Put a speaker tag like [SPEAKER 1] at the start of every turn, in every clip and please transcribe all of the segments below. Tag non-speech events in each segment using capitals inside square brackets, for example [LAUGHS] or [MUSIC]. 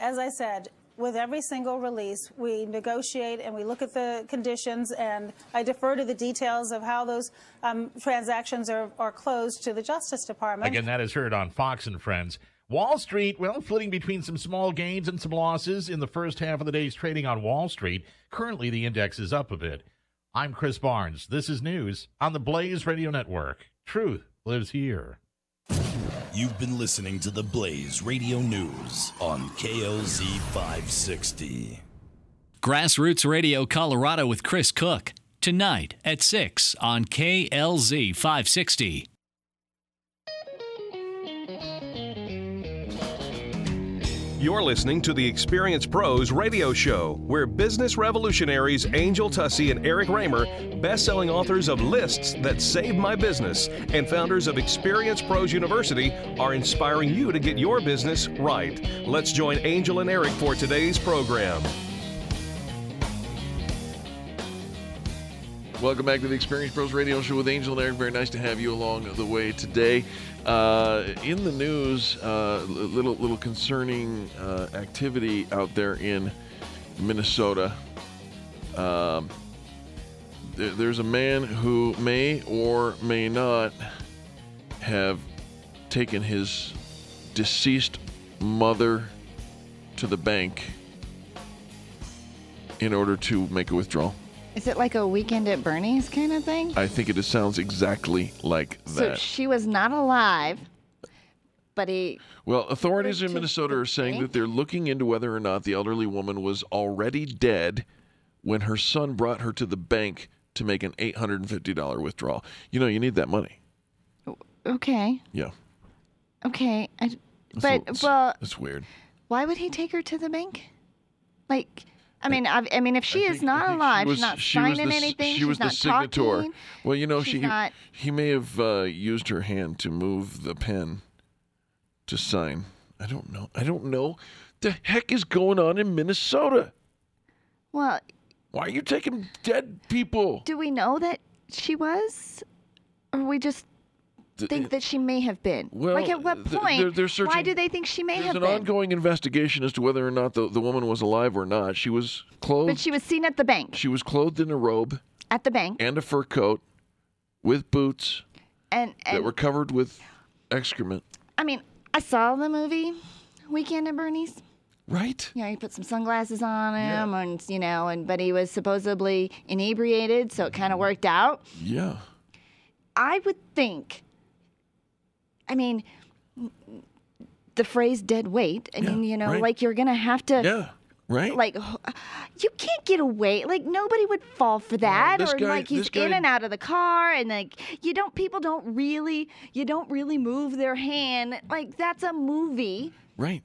[SPEAKER 1] As I said, with every single release, we negotiate and we look at the conditions, and I defer to the details of how those um, transactions are, are closed to the Justice Department.
[SPEAKER 2] Again, that is heard on Fox and Friends. Wall Street, well, flitting between some small gains and some losses in the first half of the day's trading on Wall Street. Currently, the index is up a bit. I'm Chris Barnes. This is news on the Blaze Radio Network. Truth lives here.
[SPEAKER 3] You've been listening to the Blaze Radio News on KLZ 560.
[SPEAKER 4] Grassroots Radio Colorado with Chris Cook. Tonight at 6 on KLZ 560.
[SPEAKER 5] You're listening to the Experience Pros radio show, where business revolutionaries Angel Tussey and Eric Raymer, best-selling authors of Lists That Save My Business and founders of Experience Pros University, are inspiring you to get your business right. Let's join Angel and Eric for today's program.
[SPEAKER 6] Welcome back to the Experience Pros Radio Show with Angel and Eric. Very nice to have you along the way today. Uh, in the news, uh, little little concerning uh, activity out there in Minnesota. Um, there, there's a man who may or may not have taken his deceased mother to the bank in order to make a withdrawal.
[SPEAKER 7] Is it like a weekend at Bernie's kind of thing?
[SPEAKER 6] I think it sounds exactly like that.
[SPEAKER 7] So
[SPEAKER 6] that.
[SPEAKER 7] she was not alive, but he.
[SPEAKER 6] Well, authorities in Minnesota are saying that they're looking into whether or not the elderly woman was already dead when her son brought her to the bank to make an $850 withdrawal. You know, you need that money.
[SPEAKER 7] Okay,
[SPEAKER 6] Yeah.
[SPEAKER 7] okay. I,
[SPEAKER 6] That's
[SPEAKER 7] but
[SPEAKER 6] it's-
[SPEAKER 7] well,
[SPEAKER 6] That's weird.
[SPEAKER 7] why would he take her to the bank? Like, I mean, I, I mean, if she is not alive,
[SPEAKER 6] was-
[SPEAKER 7] she's not
[SPEAKER 6] she
[SPEAKER 7] signing
[SPEAKER 6] the
[SPEAKER 7] anything.
[SPEAKER 6] She was the
[SPEAKER 7] not
[SPEAKER 6] signator.
[SPEAKER 7] talking.
[SPEAKER 6] Well, you know, she
[SPEAKER 7] not-
[SPEAKER 6] he may have uh, used her hand to move the pen to sign. I don't know. I don't know. The heck is going on in Minnesota?
[SPEAKER 7] Well,
[SPEAKER 6] Why are you taking dead people?
[SPEAKER 7] do we know that she was, or we just think that she may have been?
[SPEAKER 6] Well,
[SPEAKER 7] like, at what point?
[SPEAKER 6] they're- they're
[SPEAKER 7] why do they think she may have been?
[SPEAKER 6] There's an ongoing investigation as to whether or not the, the woman was alive or not. She was clothed.
[SPEAKER 7] But she was seen at the bank.
[SPEAKER 6] she was clothed in a robe
[SPEAKER 7] At the bank,
[SPEAKER 6] and a fur coat, with boots
[SPEAKER 7] and
[SPEAKER 6] that were covered with excrement.
[SPEAKER 7] I mean, I saw the movie Weekend at Bernie's.
[SPEAKER 6] Right.
[SPEAKER 7] You know, he put some sunglasses on him, and you know, and but he was supposedly inebriated, so it kind of worked out.
[SPEAKER 6] Yeah.
[SPEAKER 7] I would think. I mean, the phrase "dead weight." I mean, you know,
[SPEAKER 6] right.
[SPEAKER 7] like you're gonna have to.
[SPEAKER 6] Yeah. Right.
[SPEAKER 7] Like, you can't get away. Like nobody would fall for that, or
[SPEAKER 6] guy-
[SPEAKER 7] like he's
[SPEAKER 6] guy-
[SPEAKER 7] in and out of the car, and like you don't. People don't really. You don't really move their hand. Like that's a movie.
[SPEAKER 6] Right.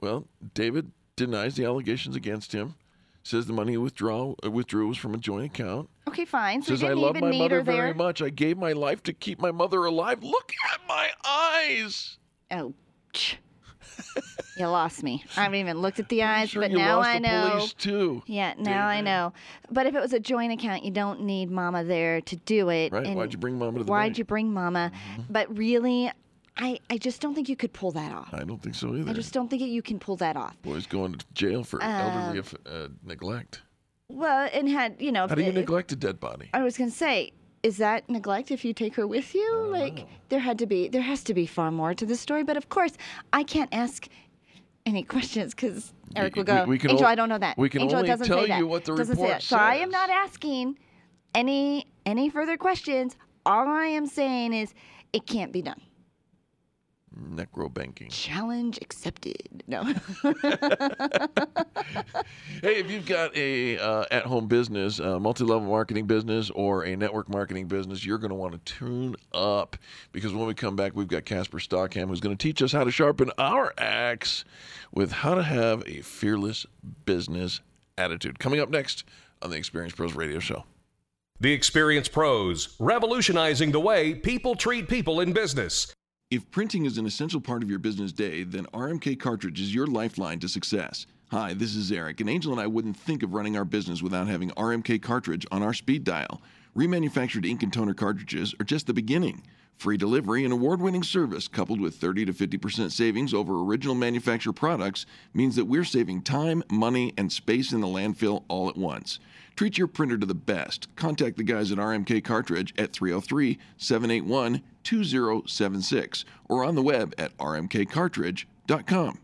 [SPEAKER 6] Well, David denies the allegations against him. Says the money he withdraw, uh, withdrew was from a joint account.
[SPEAKER 7] Okay, fine. So
[SPEAKER 6] Says
[SPEAKER 7] you
[SPEAKER 6] I
[SPEAKER 7] didn't
[SPEAKER 6] love
[SPEAKER 7] even
[SPEAKER 6] my
[SPEAKER 7] need
[SPEAKER 6] mother
[SPEAKER 7] her there.
[SPEAKER 6] very much. I gave my life to keep my mother alive. Look at my eyes.
[SPEAKER 7] Oh, [LAUGHS] you lost me. I haven't even looked at the eyes,
[SPEAKER 6] Sure,
[SPEAKER 7] but
[SPEAKER 6] you
[SPEAKER 7] now
[SPEAKER 6] lost
[SPEAKER 7] I
[SPEAKER 6] the
[SPEAKER 7] know.
[SPEAKER 6] police too.
[SPEAKER 7] Yeah, now I know. But if it was a joint account, you don't need Mama there to do it.
[SPEAKER 6] Right.
[SPEAKER 7] And
[SPEAKER 6] Why'd you bring Mama to the
[SPEAKER 7] Why'd
[SPEAKER 6] bank?
[SPEAKER 7] you bring Mama? But really, I I just don't think you could pull that off.
[SPEAKER 6] I don't think so either.
[SPEAKER 7] I just don't think you can pull that off.
[SPEAKER 6] Boy's going to jail for
[SPEAKER 7] Um,
[SPEAKER 6] elderly aff- uh, neglect.
[SPEAKER 7] Well, and had you know,
[SPEAKER 6] How do you
[SPEAKER 7] if-
[SPEAKER 6] neglect a dead body?
[SPEAKER 7] I was gonna say, is that neglect if you take her with you? Like there had to be, there has to be far more to the story. But of course, I can't ask any [LAUGHS] questions because Eric will go.
[SPEAKER 6] we can
[SPEAKER 7] Angel, I don't know that.
[SPEAKER 6] we can
[SPEAKER 7] Angel,
[SPEAKER 6] only
[SPEAKER 7] doesn't
[SPEAKER 6] tell
[SPEAKER 7] say that.
[SPEAKER 6] you what the
[SPEAKER 7] doesn't say
[SPEAKER 6] report
[SPEAKER 7] that. So I am not asking any any further questions. All I am saying is it can't be done.
[SPEAKER 6] Necro banking.
[SPEAKER 7] Challenge accepted. No. [LAUGHS]
[SPEAKER 6] Hey, if you've got a uh, at-home business, a multi-level marketing business, or a network marketing business, you're going to want to tune up because when we come back, we've got Casper Stockham who's going to teach us how to sharpen our axe with how to have a fearless business attitude. Coming up next on the Experience Pros Radio Show.
[SPEAKER 5] The Experience Pros, revolutionizing the way people treat people in business.
[SPEAKER 6] If printing is an essential part of your business day, then RMK Cartridge is your lifeline to success. Hi, this is Eric, and Angel and I wouldn't think of running our business without having RMK Cartridge on our speed dial. Remanufactured ink and toner cartridges are just the beginning. Free delivery and award winning service, coupled with 30 to 50% savings over original manufacturer products, means that we're saving time, money, and space in the landfill all at once. Treat your printer to the best. Contact the guys at RMK Cartridge at 303 781 2076 or on the web at rmkcartridge.com.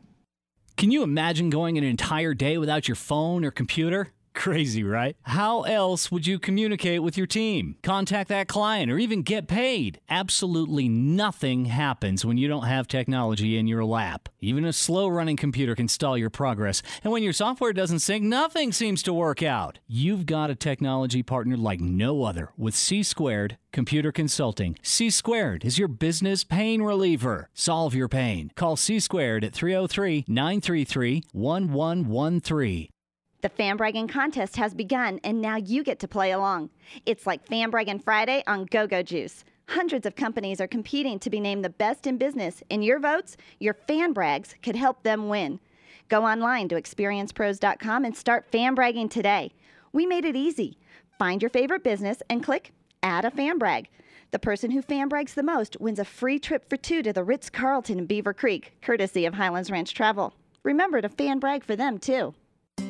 [SPEAKER 4] Can you imagine going an entire day without your phone or computer? Crazy, right? How else would you communicate with your team, contact that client, or even get paid? Absolutely nothing happens when you don't have technology in your lap. Even a slow running computer can stall your progress, and when your software doesn't sync, nothing seems to work out. You've got a technology partner like no other with C Squared Computer Consulting. C Squared is your business pain reliever. Solve your pain. Call C Squared at 303 933 1113.
[SPEAKER 7] The Fan Bragging Contest has begun, and now you get to play along. It's like Fan Bragging Friday on Go Go Juice. Hundreds of companies are competing to be named the best in business, and your votes, your fan brags, could help them win. Go online to experiencepros.com and start fan bragging today. We made it easy. Find your favorite business and click Add a Fan Brag. The person who fan brags the most wins a free trip for two to the Ritz Carlton in Beaver Creek, courtesy of Highlands Ranch Travel. Remember to fan brag for them too.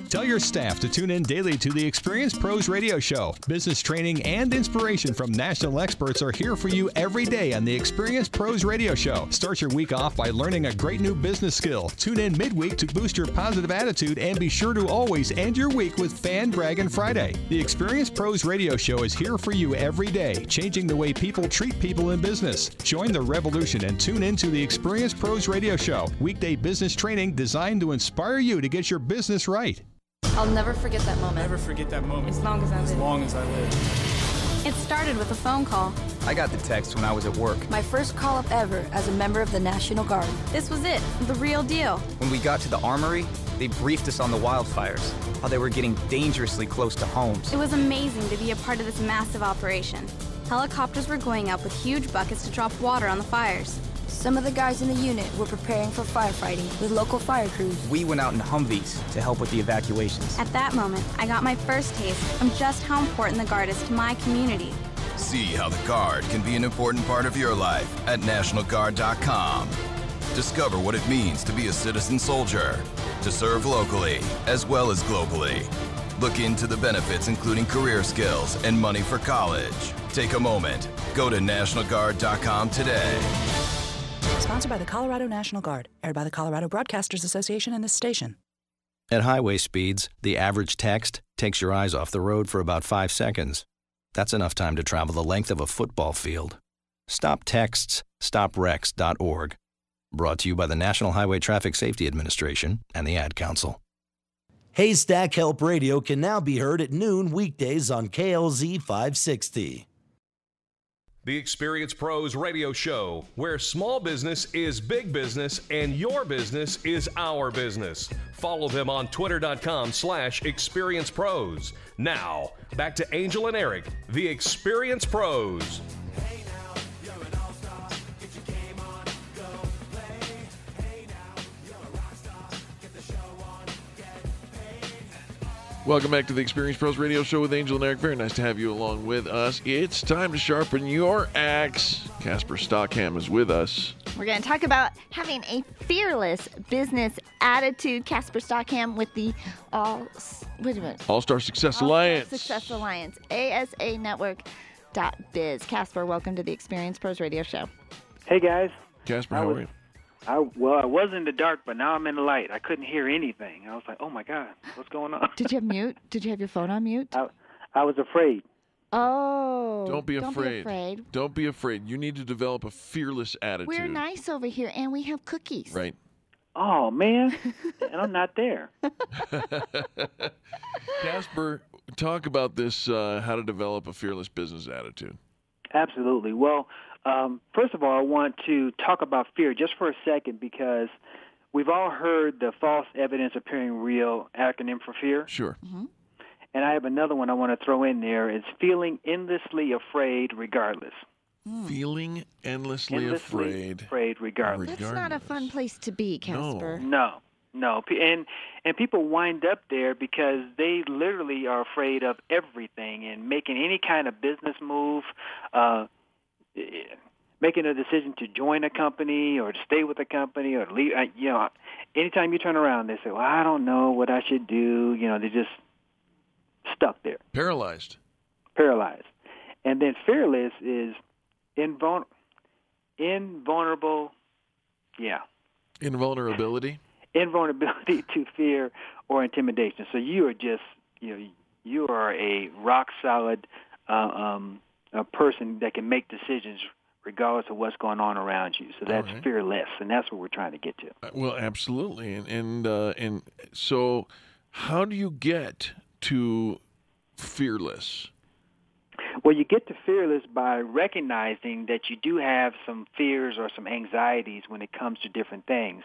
[SPEAKER 8] Tell your staff to tune in daily to the Experience Pros radio show. Business training and inspiration from national experts are here for you every day on the Experience Pros radio show. Start your week off by learning a great new business skill. Tune in midweek to boost your positive attitude and be sure to always end your week with Fan Bragging Friday. The Experience Pros radio show is here for you every day, changing the way people treat people in business. Join the revolution and tune in to the Experience Pros radio show. Weekday business training designed to inspire you to get your business right.
[SPEAKER 9] I'll never forget that moment.
[SPEAKER 10] Never forget that moment.
[SPEAKER 9] As long as I live.
[SPEAKER 10] As long as I live.
[SPEAKER 9] It started with a phone call.
[SPEAKER 11] I got the text when I was at work.
[SPEAKER 9] My first call up ever as a member of the National Guard. This was it, the real deal.
[SPEAKER 11] When we got to the armory, they briefed us on the wildfires, how they were getting dangerously close to homes.
[SPEAKER 9] It was amazing to be a part of this massive operation. Helicopters were going up with huge buckets to drop water on the fires. Some of the guys in the unit were preparing for firefighting with local fire crews.
[SPEAKER 11] We went out in Humvees to help with the evacuations.
[SPEAKER 9] At that moment, I got my first taste of just how important the Guard is to my community.
[SPEAKER 12] See how the Guard can be an important part of your life at NationalGuard.com. Discover what it means to be a citizen soldier, to serve locally as well as globally. Look into the benefits, including career skills and money for college. Take a moment. Go to NationalGuard.com today.
[SPEAKER 13] Sponsored by the Colorado National Guard, aired by the Colorado Broadcasters Association and this station.
[SPEAKER 14] At highway speeds, the average text takes your eyes off the road for about five seconds. That's enough time to travel the length of a football field. Stop texts, stoprex.org. Brought to you by the National Highway Traffic Safety Administration and the Ad Council.
[SPEAKER 15] Haystack Help Radio can now be heard at noon weekdays on KLZ 560.
[SPEAKER 5] The Experience Pros radio show, where small business is big business and your business is our business. Follow them on twitter.com slash experience pros. Now, back to Angel and Eric, the Experience Pros.
[SPEAKER 6] Welcome back to the Experience Pros Radio Show with Angel and Eric. Very nice to have you along with us. It's time to sharpen your axe. Casper Stockham is with us.
[SPEAKER 7] We're going to talk about having a fearless business attitude. Casper Stockham with the All wait a minute.
[SPEAKER 6] All Star Success
[SPEAKER 7] All-Star
[SPEAKER 6] Alliance.
[SPEAKER 7] Success Alliance. ASA Network. Dot biz. Casper, welcome to the Experience Pros Radio Show.
[SPEAKER 16] Hey guys.
[SPEAKER 6] Casper,
[SPEAKER 16] I
[SPEAKER 6] how
[SPEAKER 16] was-
[SPEAKER 6] are you?
[SPEAKER 16] I well, I was in the dark, but now I'm in the light. I couldn't hear anything. I was like, "Oh my God, what's going on?"
[SPEAKER 7] Did you have [LAUGHS] mute? Did you have your phone on mute?
[SPEAKER 16] I, I was afraid.
[SPEAKER 7] Oh.
[SPEAKER 6] Don't be
[SPEAKER 7] Don't
[SPEAKER 6] afraid.
[SPEAKER 7] be afraid.
[SPEAKER 6] Don't be afraid. You need to develop a fearless attitude.
[SPEAKER 7] We're nice over here, and we have cookies.
[SPEAKER 6] Right.
[SPEAKER 16] Oh man, [LAUGHS] and I'm not there. [LAUGHS]
[SPEAKER 6] Casper, talk about this uh, how to develop a fearless business attitude.
[SPEAKER 16] Absolutely. Well, um, first of all, I want to talk about fear just for a second because we've all heard the false evidence appearing real acronym for fear.
[SPEAKER 6] Sure.
[SPEAKER 16] And I have another one I want to throw in there. It's feeling endlessly afraid regardless.
[SPEAKER 6] Feeling endlessly,
[SPEAKER 16] Endlessly
[SPEAKER 6] afraid.
[SPEAKER 16] afraid regardless.
[SPEAKER 7] That's not a fun place to be, Casper.
[SPEAKER 16] No, no, P- and and people wind up there because they literally are afraid of everything and making any kind of business move, uh, making a decision to join a company or to stay with a company or leave. uh, You know, anytime you turn around, they say, "Well, I don't know what I should do." You know, they're just stuck there,
[SPEAKER 6] Paralyzed.
[SPEAKER 16] paralyzed. And then fearless is invul- invulnerable. Yeah,
[SPEAKER 6] Invulnerability.
[SPEAKER 16] invulnerability [LAUGHS] to fear or intimidation. So you are just, you know, you are a rock solid uh, um, a person that can make decisions regardless of what's going on around you. So that's
[SPEAKER 6] right.
[SPEAKER 16] fearless, and that's what we're trying to get to.
[SPEAKER 6] Uh, Well, absolutely, and and uh, and so, how do you get to fearless?
[SPEAKER 16] Well, you get to fearless by recognizing that you do have some fears or some anxieties when it comes to different things,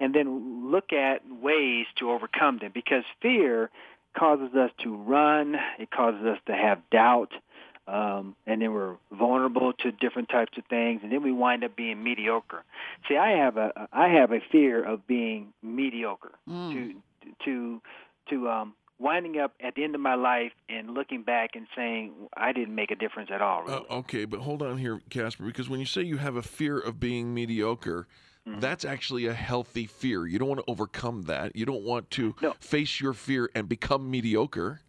[SPEAKER 16] and then look at ways to overcome them. Because fear causes us to run, it causes us to have doubt, um, and then we're vulnerable to different types of things, and then we wind up being mediocre. See, I have a I have a fear of being mediocre to to to um, winding up at the end of my life and looking back and saying I didn't make a difference at all. Really.
[SPEAKER 6] Uh, okay, but hold on here, Casper, because when you say you have a fear of being mediocre,
[SPEAKER 16] Mm-hmm.
[SPEAKER 6] that's actually a healthy fear. You don't want to overcome that. You don't want to face your fear and become mediocre.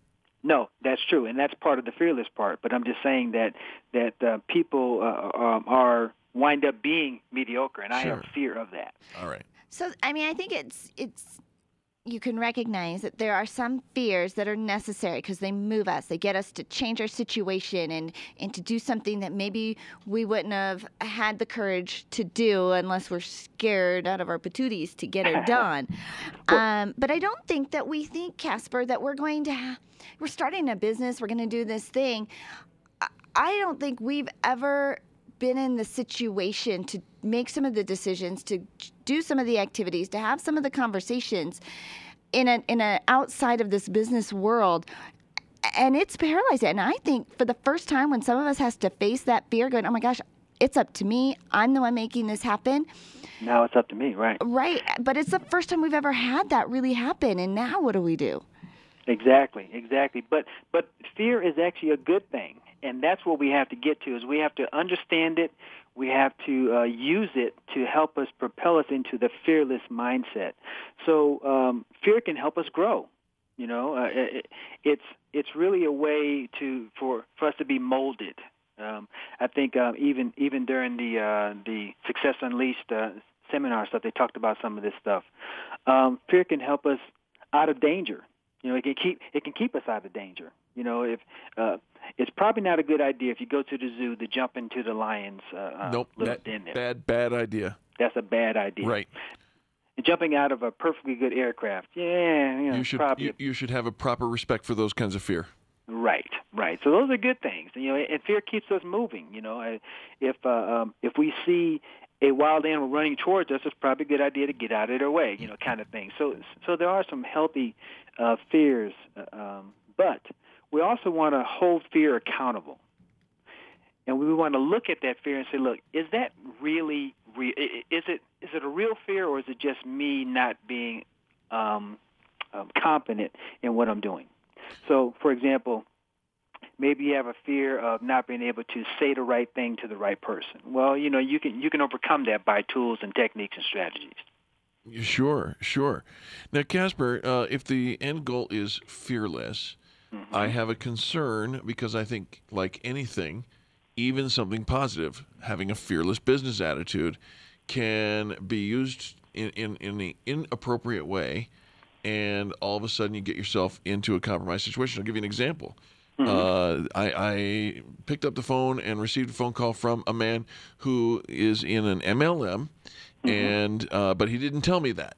[SPEAKER 16] No, that's true, and that's part of the fearless part. But I'm just saying that that uh, people uh, um, are wind up being mediocre, and I have fear of that.
[SPEAKER 6] All right.
[SPEAKER 7] So, I mean, I think it's it's you can recognize that there are some fears that are necessary because they move us. They get us to change our situation and and to do something that maybe we wouldn't have had the courage to do unless we're scared out of our patooties to get it [LAUGHS] done. um, but I don't think that we think, Casper, that we're going to ha- we're starting a business. We're going to do this thing. I- I don't think we've ever been in the situation to make some of the decisions, to do some of the activities, to have some of the conversations in a in a outside of this business world. And it's paralyzing. And I think for the first time when some of us has to face that fear going, Oh my gosh, it's up to me. I'm the one making this happen.
[SPEAKER 16] Now it's up to me, right?
[SPEAKER 7] Right. But it's the first time we've ever had that really happen. And now what do we do?
[SPEAKER 16] Exactly, exactly. But but fear is actually a good thing, and that's what we have to get to. Is we have to understand it. We have to uh, use it to help us propel us into the fearless mindset. So um, fear can help us grow. You know, uh, it, it's it's really a way to for for us to be molded. Um, I think um, even even during the uh, the Success Unleashed uh, seminar stuff, they talked about some of this stuff. Um, fear can help us out of danger. You know, it can keep it can keep us out of danger. You know, if uh, it's probably not a good idea if you go to the zoo to jump into the lions. Uh, uh,
[SPEAKER 6] nope,
[SPEAKER 16] little
[SPEAKER 6] that,
[SPEAKER 16] there.
[SPEAKER 6] bad, bad idea.
[SPEAKER 16] That's a bad idea.
[SPEAKER 6] Right.
[SPEAKER 16] And jumping out of a perfectly good aircraft. Yeah, you know,
[SPEAKER 6] You should
[SPEAKER 16] probably
[SPEAKER 6] you, you should have a proper respect for those kinds of fear.
[SPEAKER 16] Right, right. So those are good things. You know, and fear keeps us moving. You know, if uh, um, if we see a wild animal running towards us, it's probably a good idea to get out of their way. You know, kind of thing. So so there are some healthy uh, fears, uh, um, but we also want to hold fear accountable. And we want to look at that fear and say, look, is that really real? Is it is it a real fear, or is it just me not being um, um, competent in what I'm doing? So, for example, maybe you have a fear of not being able to say the right thing to the right person. Well, you know, you can you can overcome that by tools and techniques and strategies.
[SPEAKER 6] Sure, sure. Now, Casper, uh, if the end goal is fearless, I have a concern because I think, like anything, even something positive, having a fearless business attitude can be used in, in, in an inappropriate way, and all of a sudden you get yourself into a compromised situation. I'll give you an example. Uh, I, I picked up the phone and received a phone call from a man who is in an MLM, and uh, but he didn't tell me that.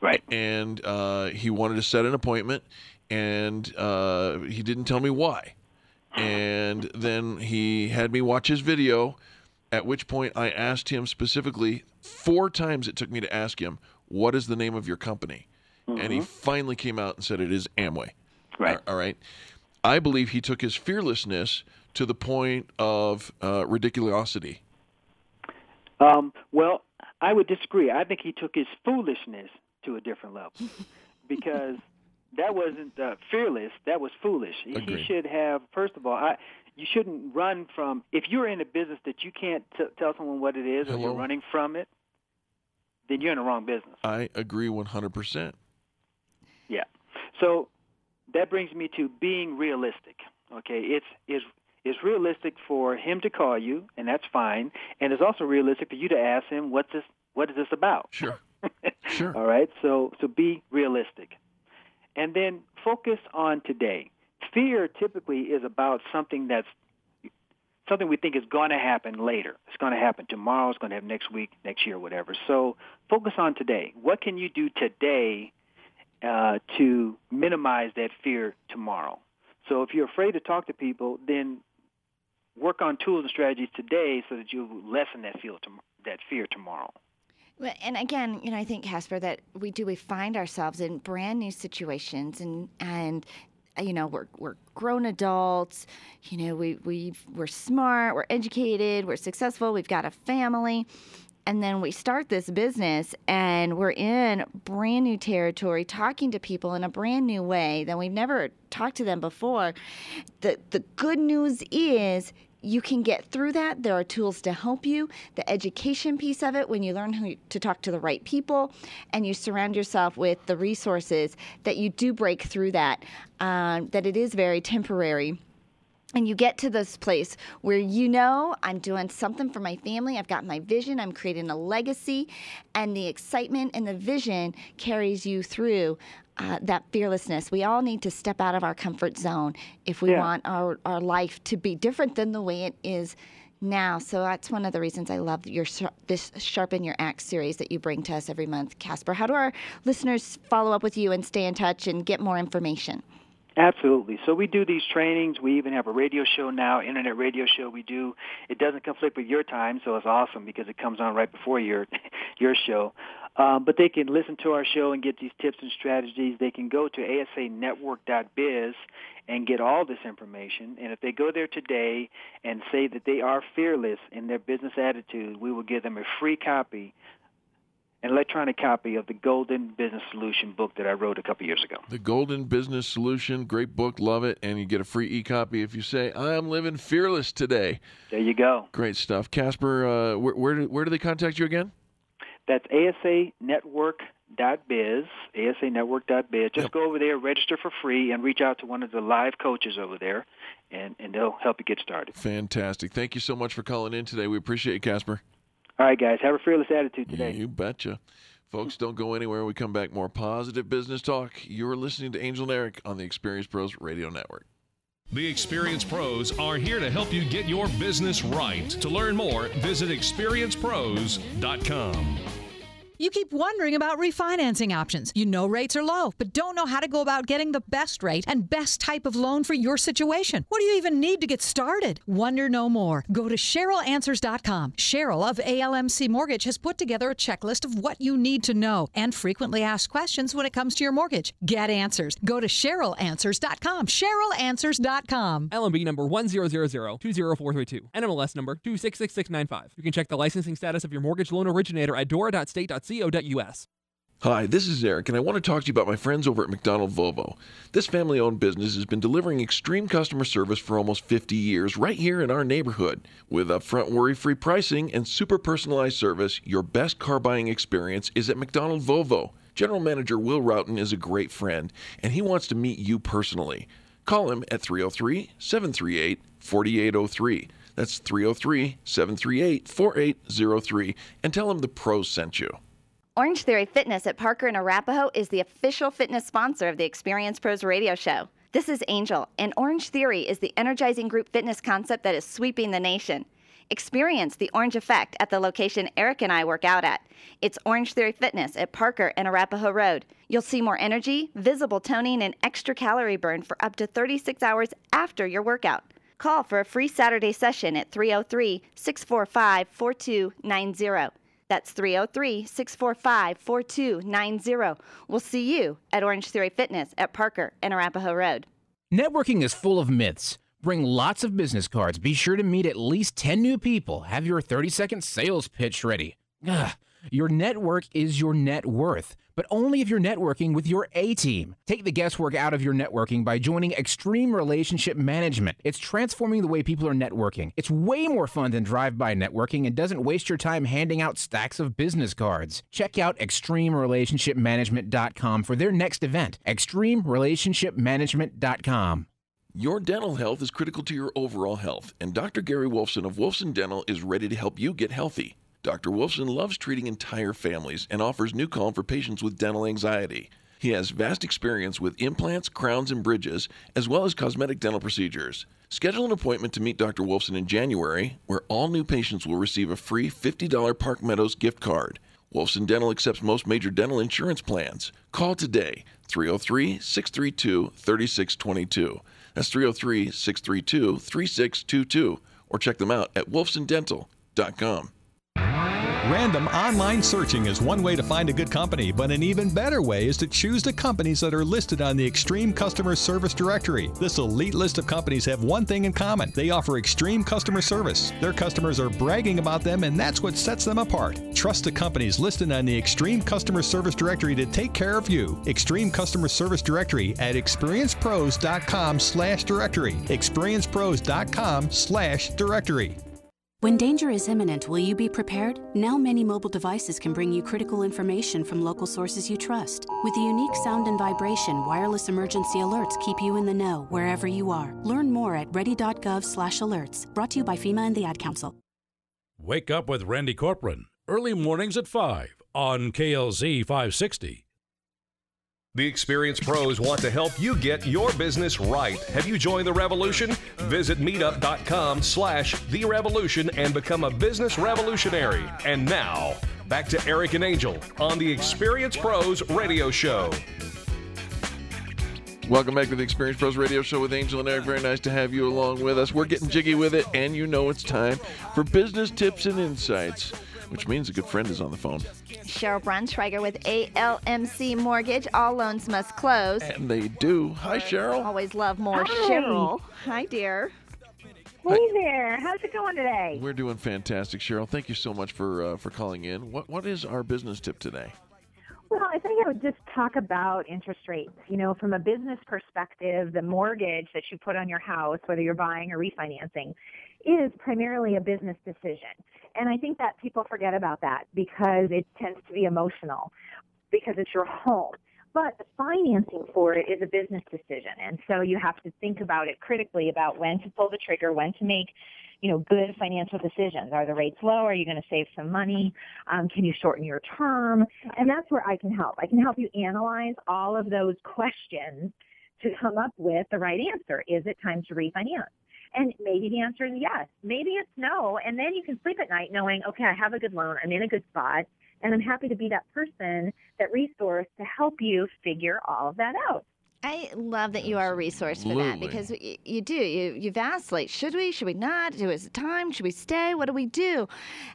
[SPEAKER 16] Right.
[SPEAKER 6] And uh, he wanted to set an appointment, and uh, he didn't tell me why. And then he had me watch his video, at which point I asked him specifically four times. It took me to ask him, "What is the name of your company?" And he finally came out and said, "It is Amway."
[SPEAKER 16] Right.
[SPEAKER 6] All right. I believe he took his fearlessness to the point of uh, ridiculosity.
[SPEAKER 16] Um, well, I would disagree. I think he took his foolishness to a different level [LAUGHS] because that wasn't uh, fearless. That was foolish. He- He should have. First of all, I, you shouldn't run from. If you're in a business that you can't t- tell someone what it is, or you're running from it, then you're in the wrong business.
[SPEAKER 6] I agree 100%.
[SPEAKER 16] Yeah. So that brings me to being realistic. Okay, it's it's it's realistic for him to call you, and that's fine. And it's also realistic for you to ask him, "What's this? What is this about?"
[SPEAKER 6] Sure. [LAUGHS] Sure.
[SPEAKER 16] All right. So so be realistic, and then focus on today. Fear typically is about something that's something we think is going to happen later. It's going to happen tomorrow. It's going to happen next week, next year, whatever. So focus on today. What can you do today uh, to minimize that fear tomorrow? So if you're afraid to talk to people, then work on tools and strategies today so that you lessen that feel that fear tomorrow.
[SPEAKER 7] And again, you know, I think Casper that we do we find ourselves in brand new situations, and and uh, you know we're we're grown adults, you know we we we're smart, we're educated, we're successful, we've got a family, and then we start this business and we're in brand new territory, talking to people in a brand new way that we've never talked to them before. The the good news is you can get through that. There are tools to help you. The education piece of it, when you learn who to talk to the right people and you surround yourself with the resources, that you do break through that, um, that it is very temporary. And you get to this place where you know I'm doing something for my family. I've got my vision. I'm creating a legacy. And the excitement and the vision carries you through uh, that fearlessness. We all need to step out of our comfort zone if we
[SPEAKER 16] Yeah.
[SPEAKER 7] want our, our life to be different than the way it is now. So that's one of the reasons I love your this Sharpen Your Axe series that you bring to us every month, Casper. How do our listeners follow up with you and stay in touch and get more information?
[SPEAKER 16] Absolutely. So we do these trainings. We even have a radio show now, internet radio show. We do. It doesn't conflict with your time, so it's awesome because it comes on right before your [LAUGHS] your show. Um, but they can listen to our show and get these tips and strategies. They can go to asanetwork.biz and get all this information. And if they go there today and say that they are fearless in their business attitude, we will give them a free copy, an electronic copy of the Golden Business Solution book that I wrote a couple years ago.
[SPEAKER 6] The Golden Business Solution, great book, love it, and you get a free e-copy if you say I'm living fearless today.
[SPEAKER 16] There you go.
[SPEAKER 6] Great stuff, Casper. Uh, where where do, where do they contact you again?
[SPEAKER 16] That's asanetwork.biz, asanetwork.biz. Just go over there, register for free, and reach out to one of the live coaches over there, and, and they'll help you get started.
[SPEAKER 6] Fantastic. Thank you so much for calling in today. We appreciate you, Casper.
[SPEAKER 16] All right, guys, have a fearless attitude today.
[SPEAKER 6] You betcha. Folks, don't go anywhere. We come back more positive business talk. You're listening to Angel and Eric on the Experience Pros Radio Network.
[SPEAKER 5] The Experience Pros are here to help you get your business right. To learn more, visit experiencepros.com.
[SPEAKER 17] You keep wondering about refinancing options. You know rates are low, but don't know how to go about getting the best rate and best type of loan for your situation. What do you even need to get started? Wonder no more. Go to CherylAnswers.com. Cheryl of ALMC Mortgage has put together a checklist of what you need to know and frequently asked questions when it comes to your mortgage. Get answers. Go to CherylAnswers.com. CherylAnswers.com.
[SPEAKER 18] LMB number 100020432. NMLS number 266695. You can check the licensing status of your mortgage loan originator at
[SPEAKER 6] Hi, this is Eric, and I want to talk to you about my friends over at McDonald Volvo. This family owned business has been delivering extreme customer service for almost 50 years right here in our neighborhood. With upfront worry free pricing and super personalized service, your best car buying experience is at McDonald Volvo. General Manager Will Roughton is a great friend, and he wants to meet you personally. Call him at 303 738 4803. That's 303 738 4803, and tell him the pros sent you.
[SPEAKER 7] Orange Theory Fitness at Parker and Arapahoe is the official fitness sponsor of the Experience Pros radio show. This is Angel, and Orange Theory is the energizing group fitness concept that is sweeping the nation. Experience the orange effect at the location Eric and I work out at. It's Orange Theory Fitness at Parker and Arapahoe Road. You'll see more energy, visible toning, and extra calorie burn for up to 36 hours after your workout. Call for a free Saturday session at 303 645 4290. That's 303 645 4290. We'll see you at Orange Theory Fitness at Parker and Arapahoe Road.
[SPEAKER 19] Networking is full of myths. Bring lots of business cards. Be sure to meet at least 10 new people. Have your 30 second sales pitch ready. Ugh. Your network is your net worth, but only if you're networking with your A team. Take the guesswork out of your networking by joining Extreme Relationship Management. It's transforming the way people are networking. It's way more fun than drive by networking and doesn't waste your time handing out stacks of business cards. Check out ExtremeRelationshipManagement.com for their next event. ExtremeRelationshipManagement.com.
[SPEAKER 6] Your dental health is critical to your overall health, and Dr. Gary Wolfson of Wolfson Dental is ready to help you get healthy. Dr. Wolfson loves treating entire families and offers new calm for patients with dental anxiety. He has vast experience with implants, crowns, and bridges, as well as cosmetic dental procedures. Schedule an appointment to meet Dr. Wolfson in January, where all new patients will receive a free $50 Park Meadows gift card. Wolfson Dental accepts most major dental insurance plans. Call today, 303 632 3622. That's 303 632 3622. Or check them out at wolfsondental.com.
[SPEAKER 8] Random online searching is one way to find a good company, but an even better way is to choose the companies that are listed on the Extreme Customer Service Directory. This elite list of companies have one thing in common they offer extreme customer service. Their customers are bragging about them, and that's what sets them apart. Trust the companies listed on the Extreme Customer Service Directory to take care of you. Extreme Customer Service Directory at experiencepros.com slash directory. experiencepros.com slash directory.
[SPEAKER 20] When danger is imminent, will you be prepared? Now, many mobile devices can bring you critical information from local sources you trust. With the unique sound and vibration, wireless emergency alerts keep you in the know wherever you are. Learn more at ready.gov/alerts. Brought to you by FEMA and the Ad Council.
[SPEAKER 21] Wake up with Randy Corcoran early mornings at 5 on KLZ 560.
[SPEAKER 5] The Experience Pros want to help you get your business right. Have you joined the revolution? Visit meetup.com slash the revolution and become a business revolutionary. And now, back to Eric and Angel on the Experience Pros radio show.
[SPEAKER 6] Welcome back to the Experience Pros Radio Show with Angel and Eric. Very nice to have you along with us. We're getting jiggy with it, and you know it's time for business tips and insights, which means a good friend is on the phone.
[SPEAKER 7] Cheryl Brunschweiger with ALMC Mortgage. All loans must close.
[SPEAKER 6] And they do. Hi, Cheryl.
[SPEAKER 7] Always love more
[SPEAKER 22] Hi.
[SPEAKER 7] Cheryl. Hi, dear.
[SPEAKER 22] Hey there. How's it going today?
[SPEAKER 6] We're doing fantastic, Cheryl. Thank you so much for uh, for calling in. What what is our business tip today?
[SPEAKER 22] Well, I think I would just talk about interest rates. You know, from a business perspective, the mortgage that you put on your house, whether you're buying or refinancing, is primarily a business decision. And I think that people forget about that because it tends to be emotional because it's your home. But the financing for it is a business decision. And so you have to think about it critically about when to pull the trigger, when to make, you know, good financial decisions. Are the rates low? Are you going to save some money? Um, can you shorten your term? And that's where I can help. I can help you analyze all of those questions to come up with the right answer. Is it time to refinance? And maybe the answer is yes. Maybe it's no. And then you can sleep at night knowing, okay, I have a good loan. I'm in a good spot. And I'm happy to be that person, that resource to help you figure all of that out.
[SPEAKER 7] I love that you are a resource for that because y- you do. You you vacillate. Should we? Should we not? Do is it time? Should we stay? What do we do?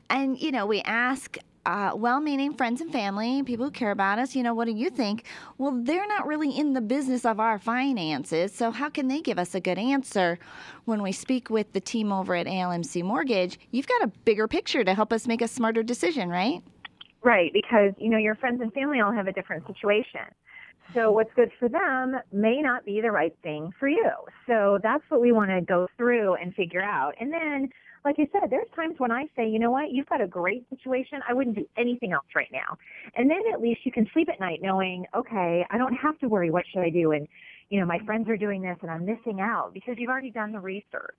[SPEAKER 7] And you know, we ask uh, well-meaning friends and family, people who care about us. You know, what do you think? Well, they're not really in the business of our finances, so how can they give us a good answer? When we speak with the team over at ALMC Mortgage, you've got a bigger picture to help us make a smarter decision, right?
[SPEAKER 22] Right, because you know your friends and family all have a different situation. So what's good for them may not be the right thing for you. So that's what we want to go through and figure out. And then, like I said, there's times when I say, you know what, you've got a great situation. I wouldn't do anything else right now. And then at least you can sleep at night knowing, okay, I don't have to worry. What should I do? And you know, my friends are doing this and I'm missing out because you've already done the research.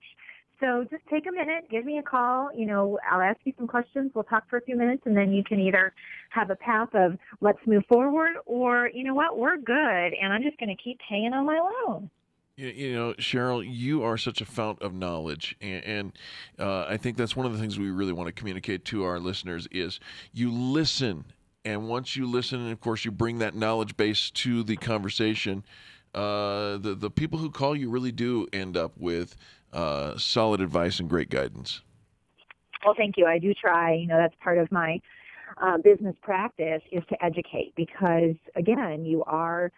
[SPEAKER 22] So just take a minute, give me a call. You know, I'll ask you some questions. We'll talk for a few minutes, and then you can either have a path of let's move forward, or you know what, we're good, and I'm just going to keep paying on my loan.
[SPEAKER 6] You, know, Cheryl, you are such a fount of knowledge, and, and uh, I think that's one of the things we really want to communicate to our listeners is you listen, and once you listen, and of course you bring that knowledge base to the conversation, uh, the the people who call you really do end up with uh, solid advice and great guidance.
[SPEAKER 22] Well, thank you. I do try. You know, that's part of my uh, business practice is to educate because, again, you are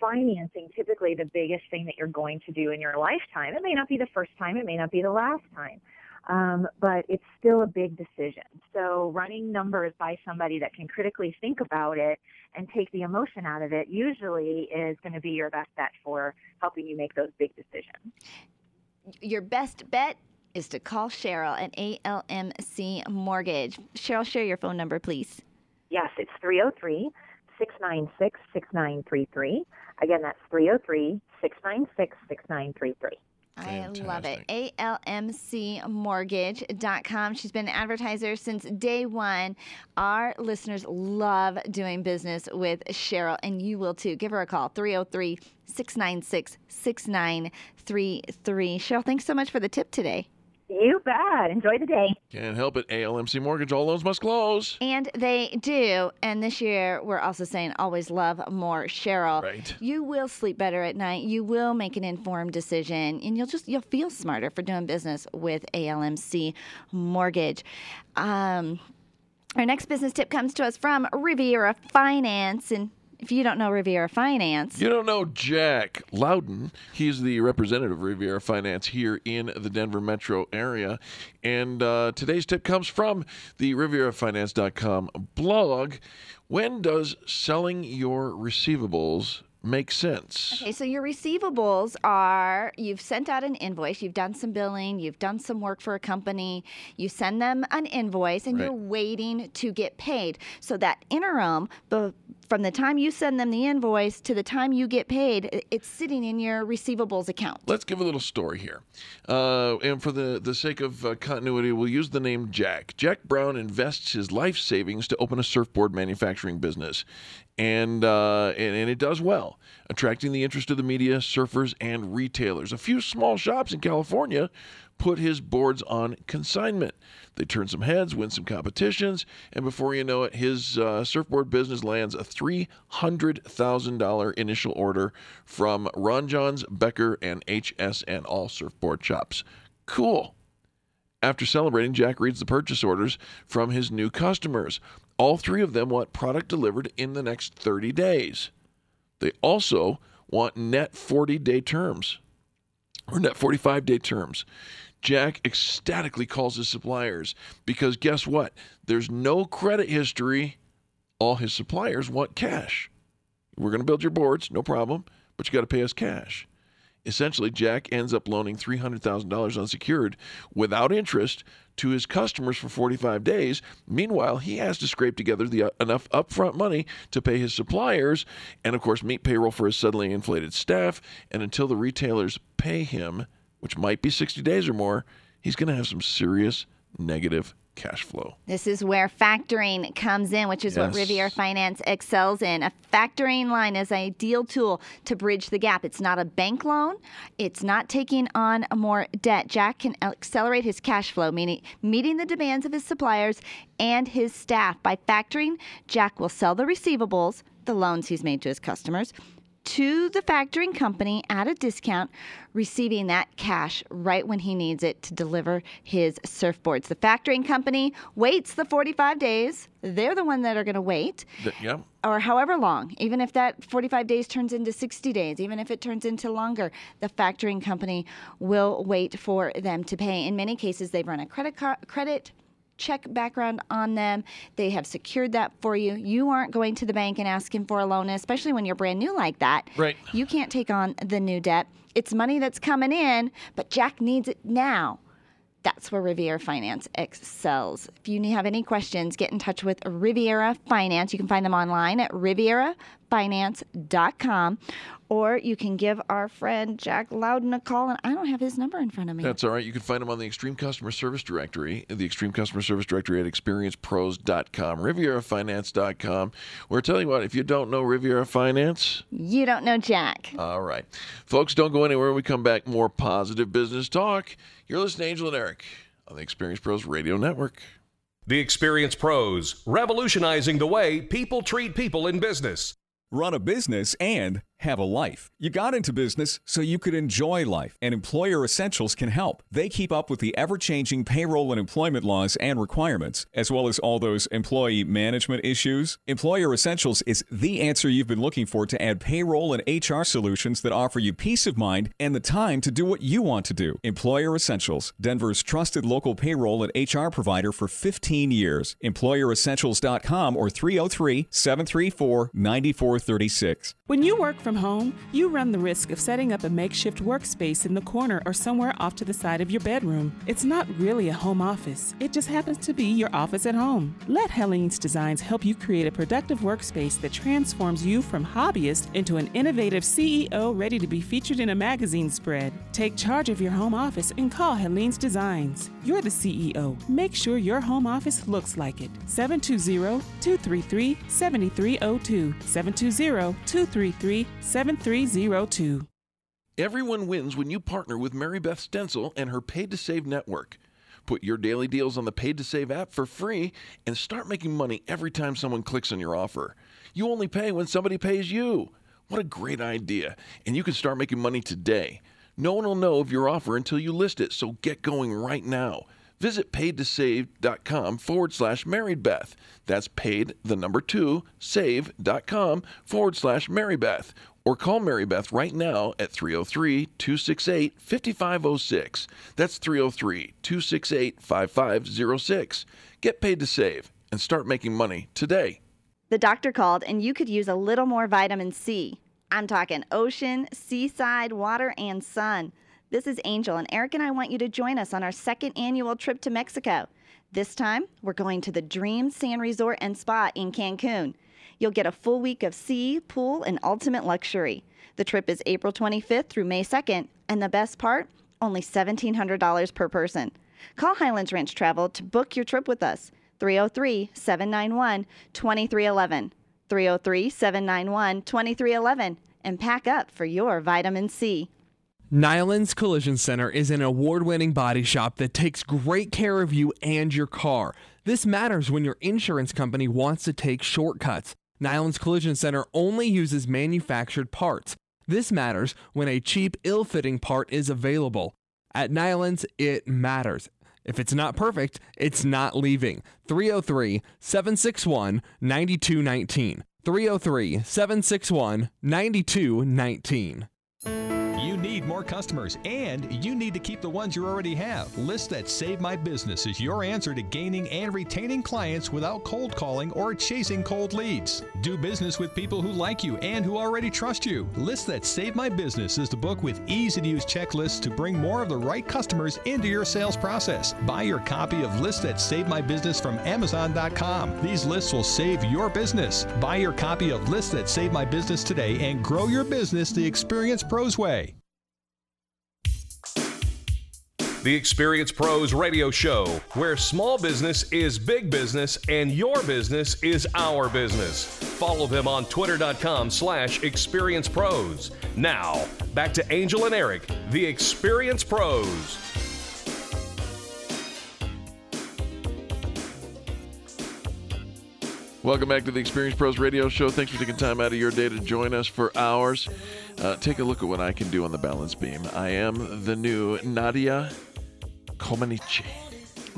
[SPEAKER 22] financing typically the biggest thing that you're going to do in your lifetime. It may not be the first time, it may not be the last time, um, but it's still a big decision. So running numbers by somebody that can critically think about it and take the emotion out of it usually is going to be your best bet for helping you make those big decisions.
[SPEAKER 7] Your best bet is to call Cheryl at ALMC Mortgage. Cheryl, share your phone number, please.
[SPEAKER 22] Yes, it's 303 696 6933. Again, that's 303 696 6933.
[SPEAKER 7] I love it. ALMCmortgage.com. She's been an advertiser since day one. Our listeners love doing business with Cheryl, and you will too. Give her a call 303 696 6933. Cheryl, thanks so much for the tip today.
[SPEAKER 22] You bet. Enjoy the day.
[SPEAKER 6] Can't help it. ALMC Mortgage, all loans must close.
[SPEAKER 7] And they do. And this year, we're also saying always love more Cheryl.
[SPEAKER 6] Right.
[SPEAKER 7] You will sleep better at night. You will make an informed decision, and you'll just you'll feel smarter for doing business with ALMC Mortgage. Um, our next business tip comes to us from Riviera Finance, and if you don't know Riviera Finance,
[SPEAKER 6] You don't know Jack Loudon. He's the representative of Riviera Finance here in the Denver metro area. And uh, today's tip comes from the RivieraFinance.com blog. When does selling your receivables make sense?
[SPEAKER 7] Okay, so your receivables are you've sent out an invoice, you've done some billing, you've done some work for a company, you send them an invoice, and you're waiting to get paid. So that interim, from the time you send them the invoice to the time you get paid, it's sitting in your receivables account.
[SPEAKER 6] Let's give a little story here. Uh, and for the, the sake of uh, continuity, we'll use the name Jack. Jack Brown invests his life savings to open a surfboard manufacturing business. And, uh, and, and it does well, attracting the interest of the media, surfers, and retailers. A few small shops in California put his boards on consignment. They turn some heads, win some competitions, and before you know it, his uh, surfboard business lands a $300,000 initial order from Ron Jon's, Becker, and HSN, all surfboard shops. Cool. After celebrating, Jack reads the purchase orders from his new customers. All three of them want product delivered in the next 30 days. They also want net 40 day terms or net 45 day terms. Jack ecstatically calls his suppliers because guess what? There's no credit history. All his suppliers want cash. We're going to build your boards, no problem, but you got to pay us cash. Essentially, Jack ends up loaning $300,000 unsecured without interest to his customers for 45 days. Meanwhile, he has to scrape together the, uh, enough upfront money to pay his suppliers and, of course, meet payroll for his suddenly inflated staff. And until the retailers pay him, which might be 60 days or more, he's going to have some serious negative cash flow.
[SPEAKER 7] This is where factoring comes in, which is what
[SPEAKER 6] Yes.
[SPEAKER 7] Riviera Finance excels in. A factoring line is an ideal tool to bridge the gap. It's not a bank loan, it's not taking on more debt. Jack can accelerate his cash flow, meaning meeting the demands of his suppliers and his staff. By factoring, Jack will sell the receivables, the loans he's made to his customers, to the factoring company at a discount, receiving that cash right when he needs it to deliver his surfboards. The factoring company waits the 45 days. They're the one that are going to wait
[SPEAKER 6] Th- yeah.
[SPEAKER 7] or however long, even if that 45 days turns into 60 days, even if it turns into longer, the factoring company will wait for them to pay. In many cases, they've run a credit card, credit check background on them. They have secured that for you. You aren't going to the bank and asking for a loan, especially when you're brand new like that.
[SPEAKER 6] Right.
[SPEAKER 7] You can't take on the new debt. It's money that's coming in, but Jack needs it now. That's where Riviera Finance excels. If you have any questions, get in touch with Riviera Finance. You can find them online at extremeprofinance.com, or you can give our friend Jack Loudon a call, and I don't have his number in front of me.
[SPEAKER 6] That's all right. You can find him on the Extreme Customer Service Directory, the Extreme Customer Service Directory at experiencepros.com, rivierafinance.com. We're telling you what, if you don't know Riviera Finance,
[SPEAKER 7] You don't know Jack.
[SPEAKER 6] all right. Folks, don't go anywhere. When we come back, more positive business talk. You're listening to Angel and Eric on the Experience Pros Radio Network.
[SPEAKER 5] The Experience Pros, revolutionizing the way people treat people in business.
[SPEAKER 23] Run a business and have a life. You got into business so you could enjoy life, and Employer Essentials can help. They keep up with the ever changing payroll and employment laws and requirements, as well as all those employee management issues. Employer Essentials is the answer you've been looking for to add payroll and HR solutions that offer you peace of mind and the time to do what you want to do. Employer Essentials, Denver's trusted local payroll and HR provider for 15 years. EmployerEssentials.com or 303 734 9436.
[SPEAKER 24] When you work from home, you run the risk of setting up a makeshift workspace in the corner or somewhere off to the side of your bedroom. It's not really a home office, it just happens to be your office at home. Let Helene's Designs help you create a productive workspace that transforms you from hobbyist into an innovative CEO ready to be featured in a magazine spread. Take charge of your home office and call Helene's Designs. You're the CEO. Make sure your home office looks like it. 720 233 7302. 720 233 7302.
[SPEAKER 6] Everyone wins when you partner with Mary Beth Stencil and her Paid to Save network. Put your daily deals on the Paid to Save app for free and start making money every time someone clicks on your offer. You only pay when somebody pays you. What a great idea. And you can start making money today. No one will know of your offer until you list it, so get going right now. Visit paidtosave.com forward slash marybeth. That's paid, the number two, save.com forward slash marybeth. Or call Mary Beth right now at 303 268 5506. That's 303 268 5506. Get paid to save and start making money today.
[SPEAKER 7] The doctor called, and you could use a little more vitamin C. I'm talking ocean, seaside, water, and sun. This is Angel, and Eric and I want you to join us on our second annual trip to Mexico. This time, we're going to the Dream Sand Resort and Spa in Cancun. You'll get a full week of sea, pool, and ultimate luxury. The trip is April 25th through May 2nd, and the best part, only $1,700 per person. Call Highlands Ranch Travel to book your trip with us. 303 791 2311. 303 791 2311. And pack up for your vitamin C.
[SPEAKER 18] Nyland's Collision Center is an award winning body shop that takes great care of you and your car. This matters when your insurance company wants to take shortcuts. Nyland's Collision Center only uses manufactured parts. This matters when a cheap, ill fitting part is available. At Nyland's, it matters. If it's not perfect, it's not leaving. 303 761 9219. 303 761 9219.
[SPEAKER 8] You need more customers and you need to keep the ones you already have. List that Save My Business is your answer to gaining and retaining clients without cold calling or chasing cold leads. Do business with people who like you and who already trust you. List that Save My Business is the book with easy to use checklists to bring more of the right customers into your sales process. Buy your copy of List That Save My Business from Amazon.com. These lists will save your business. Buy your copy of List That Save My Business today and grow your business the Experience Pros way.
[SPEAKER 5] The Experience Pros radio show, where small business is big business and your business is our business. Follow them on twitter.com slash experience pros. Now, back to Angel and Eric, the Experience Pros.
[SPEAKER 6] Welcome back to the Experience Pros Radio Show. Thanks for taking time out of your day to join us for ours. Uh, take a look at what I can do on the balance beam. I am the new Nadia Comaneci.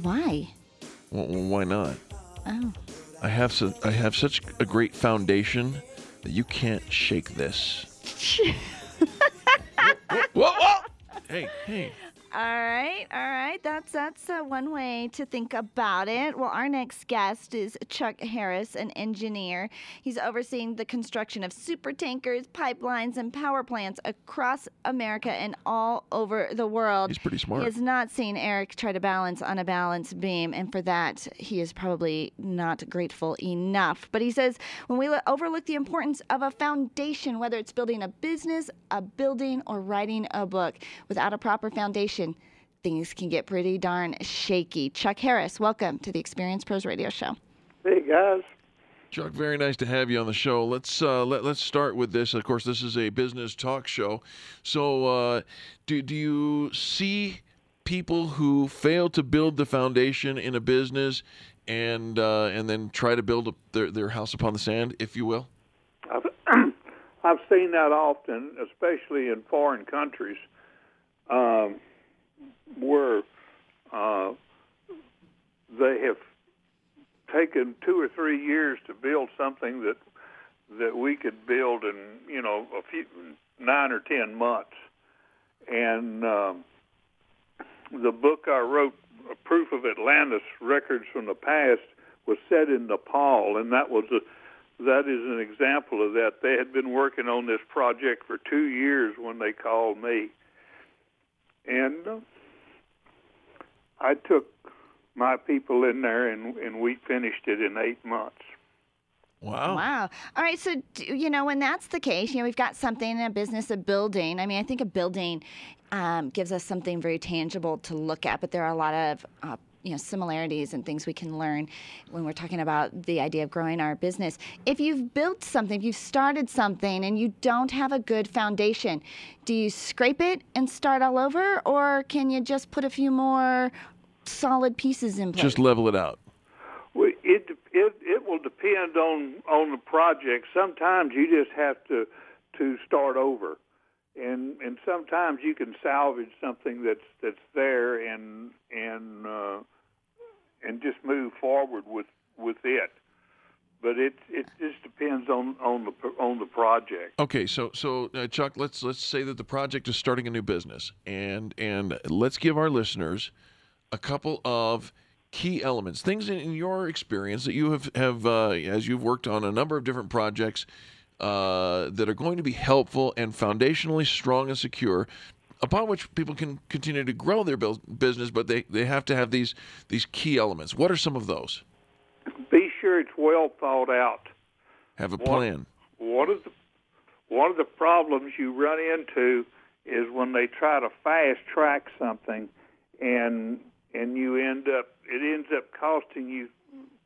[SPEAKER 7] Why?
[SPEAKER 6] Well, why not?
[SPEAKER 7] Oh.
[SPEAKER 6] I have su- I have such a great foundation that you can't shake this. [LAUGHS] whoa, whoa! Hey, hey.
[SPEAKER 7] All right, all right. That's that's uh, one way to think about it. Well, our next guest is Chuck Harris, an engineer. He's overseeing the construction of super tankers, pipelines, and power plants across America and all over the world.
[SPEAKER 6] He's pretty smart.
[SPEAKER 7] He has not seen Eric try to balance on a balance beam, and for that, he is probably not grateful enough. But he says when we overlook the importance of a foundation, whether it's building a business, a building, or writing a book, without a proper foundation, things can get pretty darn shaky. Chuck Harris, welcome to the Experience Pros Radio Show.
[SPEAKER 25] Hey guys.
[SPEAKER 6] Chuck, very nice to have you on the show. Let's uh, let, let's start with this. Of course, this is a business talk show. So, uh, do do you see people who fail to build the foundation in a business and uh, and then try to build up their their house upon the sand, if you will?
[SPEAKER 25] I've, [CLEARS THROAT] I've seen that often, especially in foreign countries, um, where uh, they have taken two or three years to build something that that we could build in you know a few nine or ten months. And um, the book I wrote, Proof of Atlantis: Records from the Past, was set in Nepal, and that was a that is an example of that. They had been working on this project for two years when they called me, and uh, I took my people in there, and and we finished it in eight months.
[SPEAKER 6] Wow.
[SPEAKER 7] Wow. All right. So, you know, when that's the case, you know, we've got something in a business, a building. I mean, I think a building um, gives us something very tangible to look at, but there are a lot of, uh, you know, similarities and things we can learn when we're talking about the idea of growing our business. If you've built something, if you've started something and you don't have a good foundation, do you scrape it and start all over, or can you just put a few more solid pieces in place?
[SPEAKER 6] Just level it out.
[SPEAKER 25] Well, it it it will depend on on the project. Sometimes you just have to to start over, and and sometimes you can salvage something that's that's there and and uh, and just move forward with with it. But it it just depends on on the on the project.
[SPEAKER 6] Okay, so so uh, Chuck, let's let's say that the project is starting a new business, and and let's give our listeners a couple of key elements, things in, in your experience that you have have uh, as you've worked on a number of different projects uh, that are going to be helpful and foundationally strong and secure. Upon which people can continue to grow their business, but they, they have to have these these key elements. What are some of those?
[SPEAKER 25] Be sure it's well thought out.
[SPEAKER 6] Have a
[SPEAKER 25] One-
[SPEAKER 6] plan.
[SPEAKER 25] One of the one of the problems you run into is when they try to fast track something, and and you end up it ends up costing you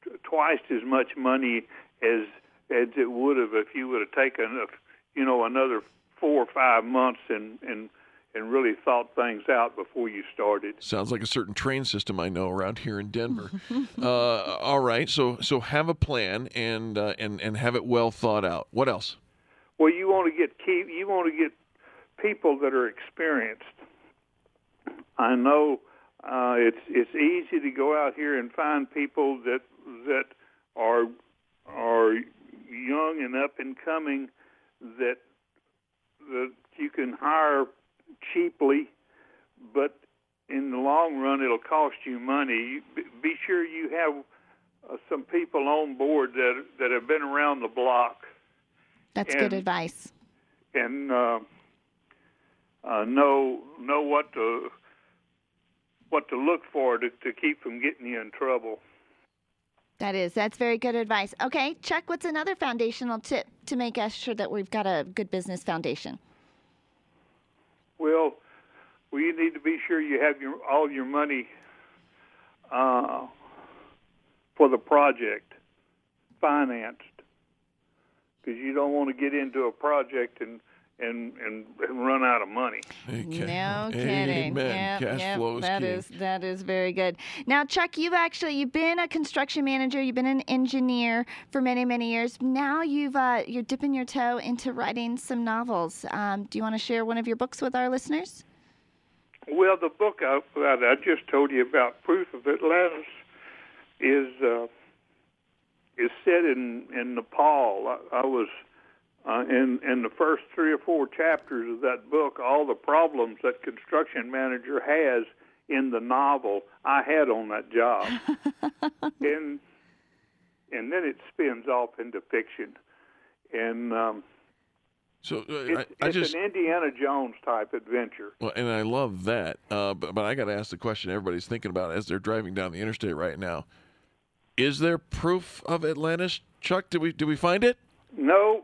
[SPEAKER 25] t- twice as much money as as it would have if you would have taken a, you know another four or five months and and and really thought things out before you started.
[SPEAKER 6] Sounds like a certain train system I know around here in Denver. [LAUGHS] uh, all right, so so have a plan and uh, and and have it well thought out. What else?
[SPEAKER 25] Well, you want to get keep you want to get people that are experienced. I know uh, it's it's easy to go out here and find people that that are are young and up and coming that that you can hire cheaply, but in the long run it'll cost you money. Be- sure you have uh, some people on board that that have been around the block
[SPEAKER 7] That's
[SPEAKER 25] and-
[SPEAKER 7] good advice.
[SPEAKER 25] and uh, uh, know know what to what to look for to, to keep from getting you in trouble.
[SPEAKER 7] That is, that's very good advice. Okay, Chuck, what's another foundational tip to make us sure that we've got a good business foundation?
[SPEAKER 25] Well, well, you need to be sure you have your all your money uh, for the project financed, because you don't want to get into a project and and and, and run out of money.
[SPEAKER 7] No [LAUGHS] kidding.
[SPEAKER 6] Amen.
[SPEAKER 7] Yep,
[SPEAKER 6] Cash
[SPEAKER 7] yep,
[SPEAKER 6] flow is
[SPEAKER 7] that
[SPEAKER 6] king.
[SPEAKER 7] is- that is very good. Now, Chuck, you've actually you've been a construction manager, you've been an engineer for many many years. Now you've uh, you're dipping your toe into writing some novels. Um, do you want to share one of your books with our listeners?
[SPEAKER 25] Well, the book I, that I just told you about, Proof of Atlantis, is uh, is set in in Nepal. I, I was uh, in in the first three or four chapters of that book, all the problems that construction manager has in the novel I had on that job, [LAUGHS] and and then it spins off into fiction, and um,
[SPEAKER 6] So uh,
[SPEAKER 25] it's,
[SPEAKER 6] I, I
[SPEAKER 25] it's
[SPEAKER 6] just
[SPEAKER 25] an Indiana Jones type adventure.
[SPEAKER 6] well, and I love that. Uh, but, but I got to ask the question everybody's thinking about as they're driving down the interstate right now: Is there proof of Atlantis, Chuck? Did we did we find it?
[SPEAKER 25] No,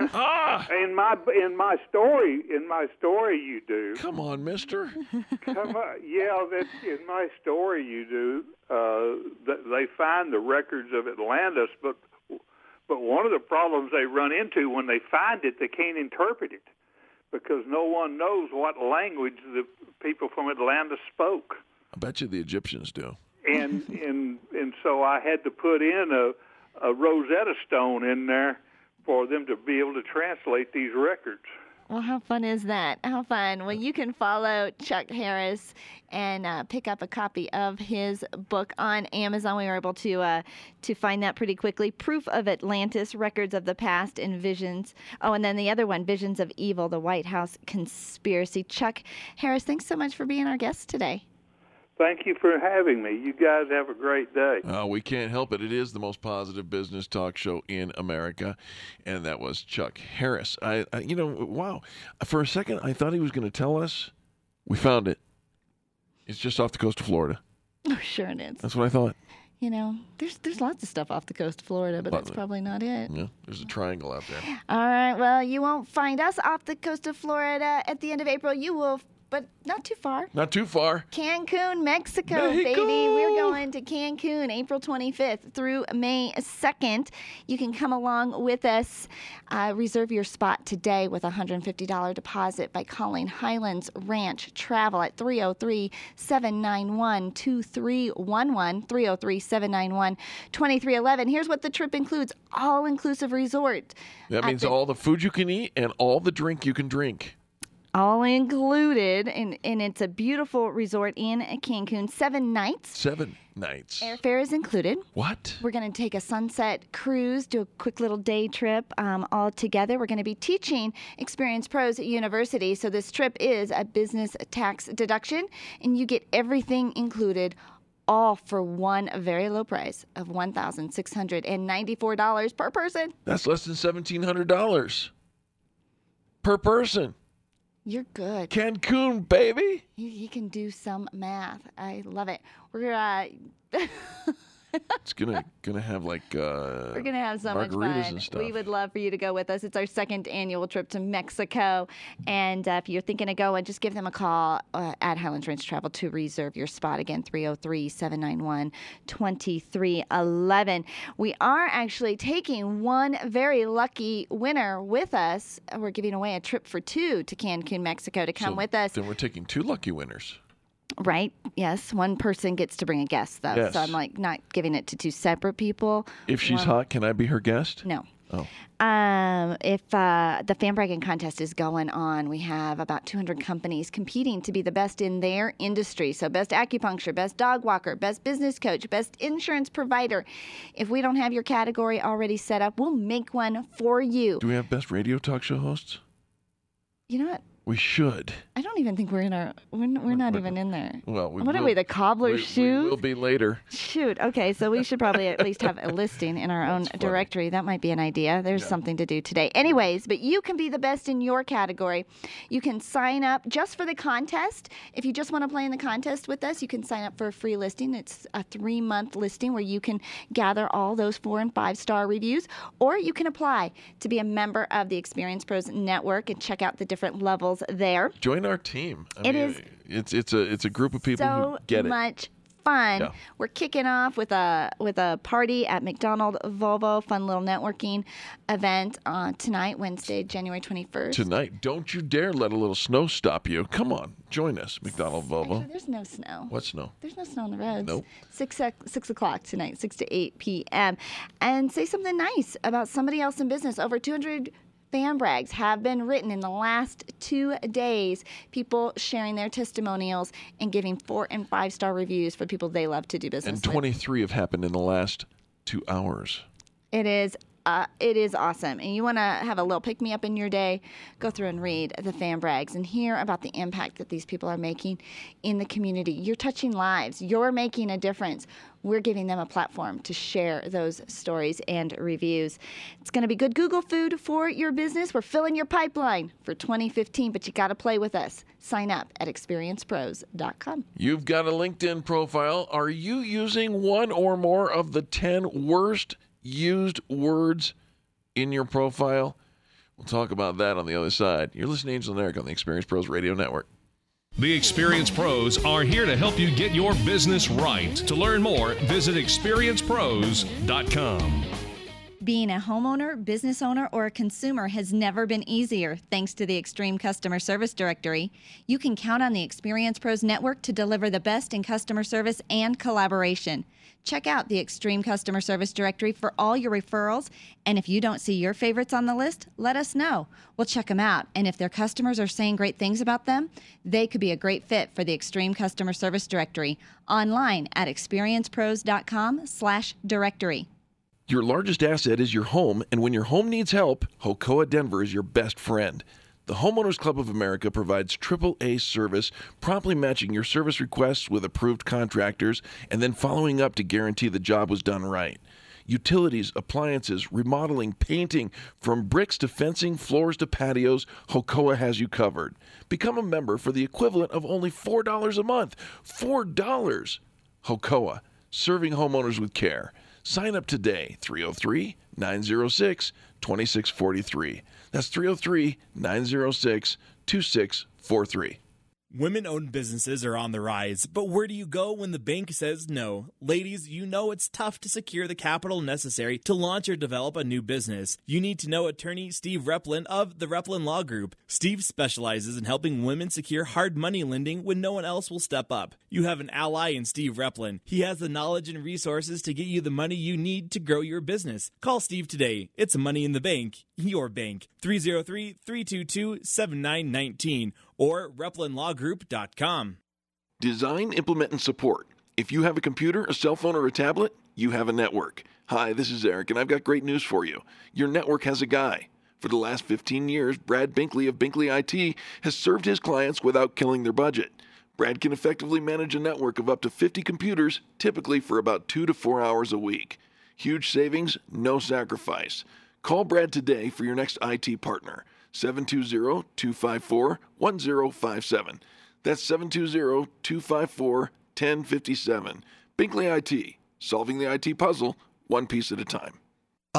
[SPEAKER 6] Ah!
[SPEAKER 25] in my in my story in my story you do.
[SPEAKER 6] Come on, Mister.
[SPEAKER 25] Come on, yeah, that in my story you do. Uh, they find the records of Atlantis, but but one of the problems they run into when they find it, they can't interpret it because no one knows what language the people from Atlantis spoke.
[SPEAKER 6] I bet you the Egyptians do.
[SPEAKER 25] and and and so I had to put in a, a Rosetta Stone in there for them to be able to translate these records.
[SPEAKER 7] Well, how fun is that? How fun. Well, you can follow Chuck Harris and uh, pick up a copy of his book on Amazon. We were able to uh, to find that pretty quickly. Proof of Atlantis: Records of the Past and Visions. Oh, and then the other one, Visions of Evil: The White House Conspiracy. Chuck Harris, thanks so much for being our guest today.
[SPEAKER 25] Thank you for having me. You guys have a great day.
[SPEAKER 6] Uh, we can't help it. It is the most positive business talk show in America, and that was Chuck Harris. I, I you know, wow. For a second, I thought he was going to tell us. We found it. It's just off the coast of Florida. [LAUGHS]
[SPEAKER 7] Oh, sure it is.
[SPEAKER 6] That's what I thought.
[SPEAKER 7] You know, there's there's lots of stuff off the coast of Florida, but that's probably not it.
[SPEAKER 6] Yeah, there's a triangle out there.
[SPEAKER 7] All right. Well, you won't find us off the coast of Florida at the end of April. You will, but not too far.
[SPEAKER 6] Not too far.
[SPEAKER 7] Cancun, Mexico,
[SPEAKER 6] Mexico.
[SPEAKER 7] baby. We're going to Cancun April 25th through May 2nd. You can come along with us. Uh, reserve your spot today with a $150 deposit by calling Highlands Ranch Travel at 303 791 2311. 303 791 2311. Here's what the trip includes all inclusive resort.
[SPEAKER 6] That means
[SPEAKER 7] the-
[SPEAKER 6] all the food you can eat and all the drink you can drink.
[SPEAKER 7] All included, and, and it's a beautiful resort in Cancun. Seven nights.
[SPEAKER 6] Seven nights.
[SPEAKER 7] Airfare is included.
[SPEAKER 6] What?
[SPEAKER 7] We're going to take a sunset cruise, do a quick little day trip um, all together. We're going to be teaching Experience Pros at University. So this trip is a business tax deduction, and you get everything included. All for one very low price of $1,694 per person.
[SPEAKER 6] That's less than seventeen hundred dollars per person.
[SPEAKER 7] You're good.
[SPEAKER 6] Cancun, baby.
[SPEAKER 7] You, you can do some math. I love it. We're uh, [LAUGHS]
[SPEAKER 6] It's gonna gonna have like uh,
[SPEAKER 7] We're gonna have so much fun.
[SPEAKER 6] and stuff.
[SPEAKER 7] We would love for you to go with us. It's our second annual trip to Mexico, and uh, if you're thinking of going, just give them a call uh, at Highlands Ranch Travel to reserve your spot. Again, 303-791-2311. We are actually taking one very lucky winner with us. We're giving away a trip for two to Cancun, Mexico, to come
[SPEAKER 6] So
[SPEAKER 7] with us.
[SPEAKER 6] Then we're taking two lucky winners.
[SPEAKER 7] Right? Yes. One person gets to bring a guest, though.
[SPEAKER 6] Yes.
[SPEAKER 7] So I'm like not giving it to two separate people.
[SPEAKER 6] If she's
[SPEAKER 7] One-
[SPEAKER 6] hot, can I be her guest?
[SPEAKER 7] No.
[SPEAKER 6] Oh.
[SPEAKER 7] Um, if uh, the fan bragging contest is going on, we have about 200 companies competing to be the best in their industry. So, best acupuncture, best dog walker, best business coach, best insurance provider. If we don't have your category already set up, we'll make one for you.
[SPEAKER 6] Do we have best radio talk show hosts?
[SPEAKER 7] You know what?
[SPEAKER 6] We should.
[SPEAKER 7] I don't even think we're in our. We're, we're not even in there.
[SPEAKER 6] Well, we
[SPEAKER 7] what are we? The cobbler's
[SPEAKER 6] we,
[SPEAKER 7] shoes?
[SPEAKER 6] We will be later.
[SPEAKER 7] Shoot. Okay, so we should probably at least have a listing in our [LAUGHS] own directory. That might be an idea. There's something to do today. Anyways, but you can be the best in your category. You can sign up just for the contest. If you just want to play in the contest with us, you can sign up for a free listing. It's a three month listing where you can gather all those four and five star reviews, or you can apply to be a member of the Experience Pros Network and check out the different levels there.
[SPEAKER 6] Join our team. I
[SPEAKER 7] It
[SPEAKER 6] mean,
[SPEAKER 7] is
[SPEAKER 6] It's it's a it's a group of people
[SPEAKER 7] so
[SPEAKER 6] who get it.
[SPEAKER 7] much fun.
[SPEAKER 6] Yeah.
[SPEAKER 7] We're kicking off with a with a party at McDonald Volvo, fun little networking event uh, tonight, Wednesday, January twenty first.
[SPEAKER 6] Tonight, don't you dare let a little snow stop you. Come on, join us, McDonald Volvo.
[SPEAKER 7] There's no snow.
[SPEAKER 6] What snow?
[SPEAKER 7] There's no snow on the roads.
[SPEAKER 6] Nope.
[SPEAKER 7] Six six o'clock tonight, six to eight p.m. And say something nice about somebody else in business. Over two hundred fan brags have been written in the last two days. People sharing their testimonials and giving four and five star reviews for people they love to do business
[SPEAKER 6] And
[SPEAKER 7] with.
[SPEAKER 6] 23 have happened in the last two hours.
[SPEAKER 7] It is uh, it is awesome. And you want to have a little pick me up in your day, go through and read the fan brags and hear about the impact that these people are making in the community. You're touching lives, you're making a difference. We're giving them a platform to share those stories and reviews. It's going to be good Google food for your business. We're filling your pipeline for 2015, but you got to play with us. Sign up at experiencepros.com.
[SPEAKER 6] You've got a LinkedIn profile. Are you using one or more of the 10 worst used words in your profile? We'll talk about that on the other side. You're listening to Angel and Eric on the Experience Pros Radio Network.
[SPEAKER 5] The Experience Pros are here to help you get your business right. To learn more, visit experiencepros.com.
[SPEAKER 7] Being a homeowner, business owner, or a consumer has never been easier thanks to the Extreme Customer Service Directory. You can count on the Experience Pros Network to deliver the best in customer service and collaboration. Check out the Extreme Customer Service Directory for all your referrals. And if you don't see your favorites on the list, let us know. We'll check them out. And if their customers are saying great things about them, they could be a great fit for the Extreme Customer Service Directory online at experiencepros.com slash directory.
[SPEAKER 6] Your largest asset is your home, and when your home needs help, Hocoa Denver is your best friend. The Homeowners Club of America provides AAA service, promptly matching your service requests with approved contractors and then following up to guarantee the job was done right. Utilities, appliances, remodeling, painting, from bricks to fencing, floors to patios, Hokoa has you covered. Become a member for the equivalent of only $4 a month. $4! Hokoa, serving homeowners with care. Sign up today, 303 906 2643. That's 303 906 2643.
[SPEAKER 26] Women owned businesses are on the rise, but where do you go when the bank says no? Ladies, you know it's tough to secure the capital necessary to launch or develop a new business. You need to know attorney Steve Replin of the Replin Law Group. Steve specializes in helping women secure hard money lending when no one else will step up. You have an ally in Steve Replin. He has the knowledge and resources to get you the money you need to grow your business. Call Steve today. It's Money in the Bank, your bank. 303 322 7919 or replinlawgroup.com.
[SPEAKER 6] Design, implement, and support. If you have a computer, a cell phone, or a tablet, you have a network. Hi, this is Eric, and I've got great news for you. Your network has a guy. For the last 15 years, Brad Binkley of Binkley IT has served his clients without killing their budget. Brad can effectively manage a network of up to 50 computers, typically for about two to four hours a week. Huge savings, no sacrifice. Call Brad today for your next IT partner. 720 254 1057. That's 720 254 1057. Binkley IT, solving the IT puzzle one piece at a time.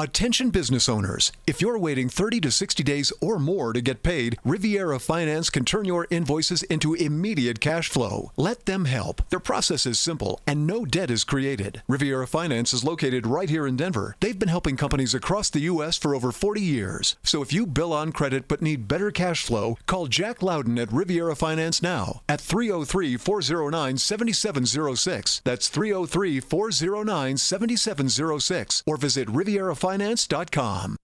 [SPEAKER 27] Attention business owners. If you're waiting 30 to 60 days or more to get paid, Riviera Finance can turn your invoices into immediate cash flow. Let them help. Their process is simple and no debt is created. Riviera Finance is located right here in Denver. They've been helping companies across the U.S. for over 40 years. So if you bill on credit but need better cash flow, call Jack Loudon at Riviera Finance now at 303 409 7706. That's 303 409 7706. Or visit Riviera Finance.com.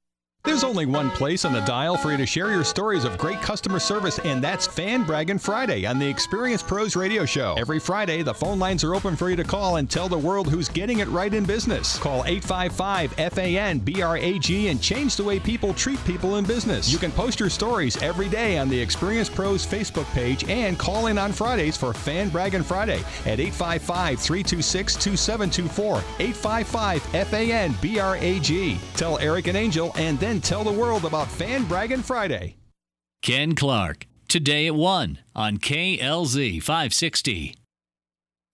[SPEAKER 8] There's only one place on the dial for you to share your stories of great customer service, and that's Fan Bragging Friday on the Experience Pros Radio Show. Every Friday, the phone lines are open for you to call and tell the world who's getting it right in business. Call 855 FAN BRAG and change the way people treat people in business. You can post your stories every day on the Experience Pros Facebook page and call in on Fridays for Fan Bragging Friday at 855 326 2724. 855 FAN BRAG. Tell Eric and Angel and then tell the world about Fan Bragging Friday.
[SPEAKER 28] Ken Clark, today at 1 on KLZ 560.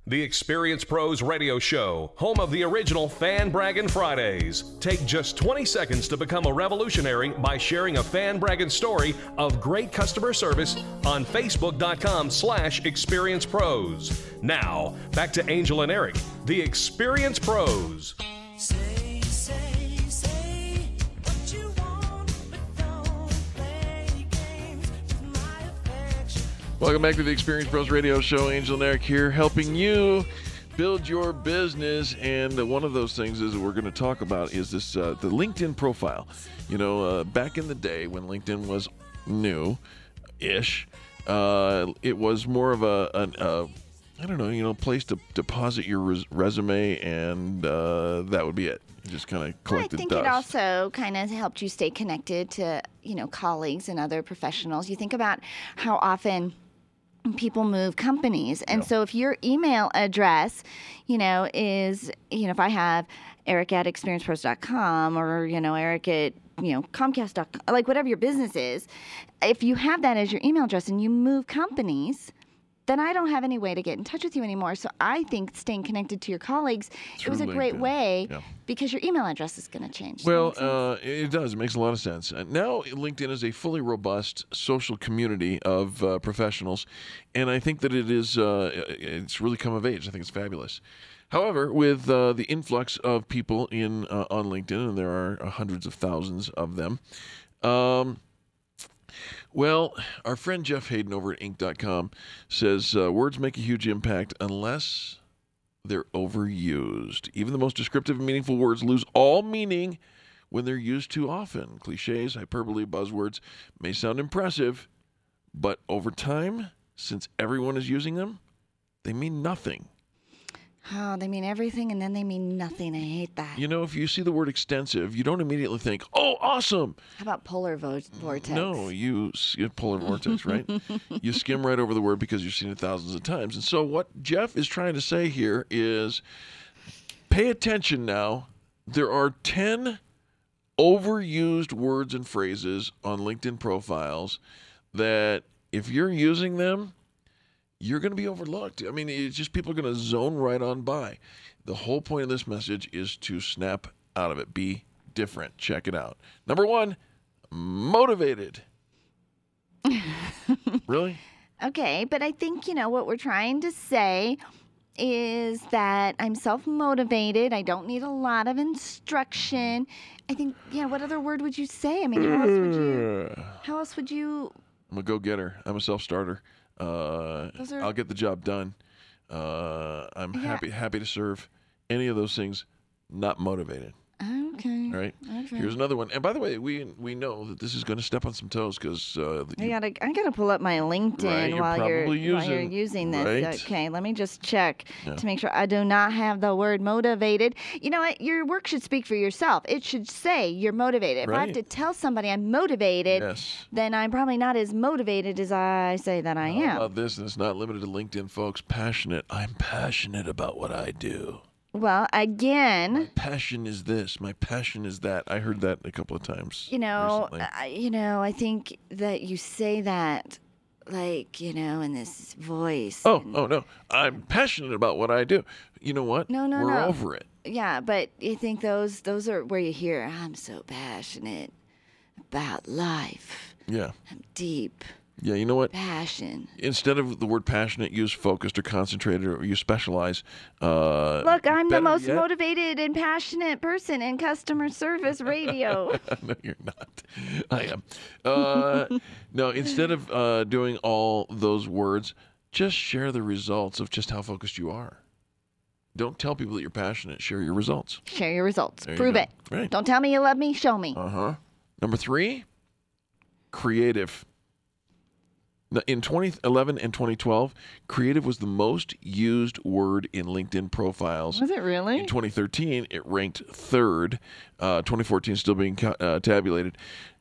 [SPEAKER 5] The Experience Pros Radio Show, home of the original Fan Bragging Fridays. Take just 20 seconds to become a revolutionary by sharing a fan bragging story of great customer service on Facebook.com slash Experience Pros. Now, back to Angel and Eric, the Experience Pros.
[SPEAKER 6] Welcome back to the Experience Pros Radio Show. Angel and Eric here, helping you build your business. And one of those things is we're going to talk about is this uh, the LinkedIn profile. You know, uh, back in the day when LinkedIn was new, ish, uh, it was more of a, an, uh, I don't know, you know, place to deposit your res- resume, and uh, that would be it. just kind of collected.
[SPEAKER 7] I think
[SPEAKER 6] dust.
[SPEAKER 7] it also kind of helped you stay connected to, you know, colleagues and other professionals. You think about how often people move companies. And so if your email address, you know, is, you know, if I have eric at experiencepros.com or, you know, eric at, you know, comcast.com, like whatever your business is, if you have that as your email address and you move companies, then I don't have any way to get in touch with you anymore. So I think staying connected to your colleagues, it was a
[SPEAKER 6] Through
[SPEAKER 7] great
[SPEAKER 6] LinkedIn.
[SPEAKER 7] way
[SPEAKER 6] Yeah.
[SPEAKER 7] because your email address is going to change.
[SPEAKER 6] Well, uh, it does. It makes a lot of sense. Uh, now, LinkedIn is a fully robust social community of uh, professionals, and I think that it is. Uh, it's really come of age. I think it's fabulous. However, with uh, the influx of people in uh, on LinkedIn, and there are hundreds of thousands of them. Um, well, our friend Jeff Haden over at Inc.com says uh, words make a huge impact unless they're overused. Even the most descriptive and meaningful words lose all meaning when they're used too often. Cliches, hyperbole, buzzwords may sound impressive, but over time, since everyone is using them, they mean nothing.
[SPEAKER 7] Oh, they mean everything and then they mean nothing. I hate that.
[SPEAKER 6] You know, if you see the word extensive, you don't immediately think, oh, awesome.
[SPEAKER 7] How about polar vo- vortex?
[SPEAKER 6] No, you polar vortex, right? [LAUGHS] you skim right over the word because you've seen it thousands of times. And so, what Jeff is trying to say here is pay attention now. There are 10 overused words and phrases on LinkedIn profiles that if you're using them, you're going to be overlooked. I mean, it's just people are going to zone right on by. The whole point of this message is to snap out of it. Be different. Check it out. Number one, motivated. [LAUGHS] really?
[SPEAKER 7] Okay, but I think, you know, what we're trying to say is that I'm self motivated. I don't need a lot of instruction. I think, yeah, what other word would you say? I mean, how else would you, [CLEARS THROAT] how else would you,
[SPEAKER 6] I'm a go-getter. I'm a self-starter. Uh,
[SPEAKER 7] are-
[SPEAKER 6] I'll get the job done. Uh, I'm
[SPEAKER 7] Yeah.
[SPEAKER 6] happy happy to serve. Any of those things, not motivated. All right.
[SPEAKER 7] Okay.
[SPEAKER 6] Here's another one. And by the way, we we know that this is going to step on some toes because uh,
[SPEAKER 7] I gotta, I gotta pull up my LinkedIn
[SPEAKER 6] Right, you're
[SPEAKER 7] while you're
[SPEAKER 6] probably
[SPEAKER 7] while you're
[SPEAKER 6] using-
[SPEAKER 7] using this.
[SPEAKER 6] right.
[SPEAKER 7] Okay, let me just check
[SPEAKER 6] Yeah.
[SPEAKER 7] to make sure I do not have the word motivated. You know what? Your work should speak for yourself. It should say you're motivated. If I have to tell somebody I'm motivated,
[SPEAKER 6] Yes.
[SPEAKER 7] then I'm probably not as motivated as I say that I
[SPEAKER 6] How
[SPEAKER 7] am.
[SPEAKER 6] about this? And it's not limited to LinkedIn, folks. Passionate. I'm passionate about what I do.
[SPEAKER 7] Well, again, my
[SPEAKER 6] Passion is this. My passion is that. I heard that a couple of times.
[SPEAKER 7] you know. I, you know, I think that you say that, like, you know, in this voice.
[SPEAKER 6] Oh, oh no. I'm passionate about what I do. You know what?
[SPEAKER 7] No, no,
[SPEAKER 6] We're
[SPEAKER 7] no.
[SPEAKER 6] over it.
[SPEAKER 7] Yeah, but you think those those are where you hear I'm so passionate about life.
[SPEAKER 6] Yeah.
[SPEAKER 7] I'm deep
[SPEAKER 6] Yeah, you know what?
[SPEAKER 7] passion.
[SPEAKER 6] Instead of the word passionate, use focused or concentrated or use specialize. Uh,
[SPEAKER 7] Look, I'm the most
[SPEAKER 6] yet-
[SPEAKER 7] motivated and passionate person in customer service radio. [LAUGHS]
[SPEAKER 6] no, you're not. I am. Uh, [LAUGHS] no, instead of uh, doing all those words, just share the results of just how focused you are. Don't tell people that you're passionate. Share your results.
[SPEAKER 7] Share your results.
[SPEAKER 6] There
[SPEAKER 7] Prove
[SPEAKER 6] go.
[SPEAKER 7] it.
[SPEAKER 6] Right.
[SPEAKER 7] Don't tell me you love me. Show me.
[SPEAKER 6] Uh huh. Number three, creative. Now, In 2011 and 2012, creative was the most used word in LinkedIn profiles.
[SPEAKER 7] Was it really?
[SPEAKER 6] In 2013, it ranked third. Uh, 2014 still being uh, tabulated.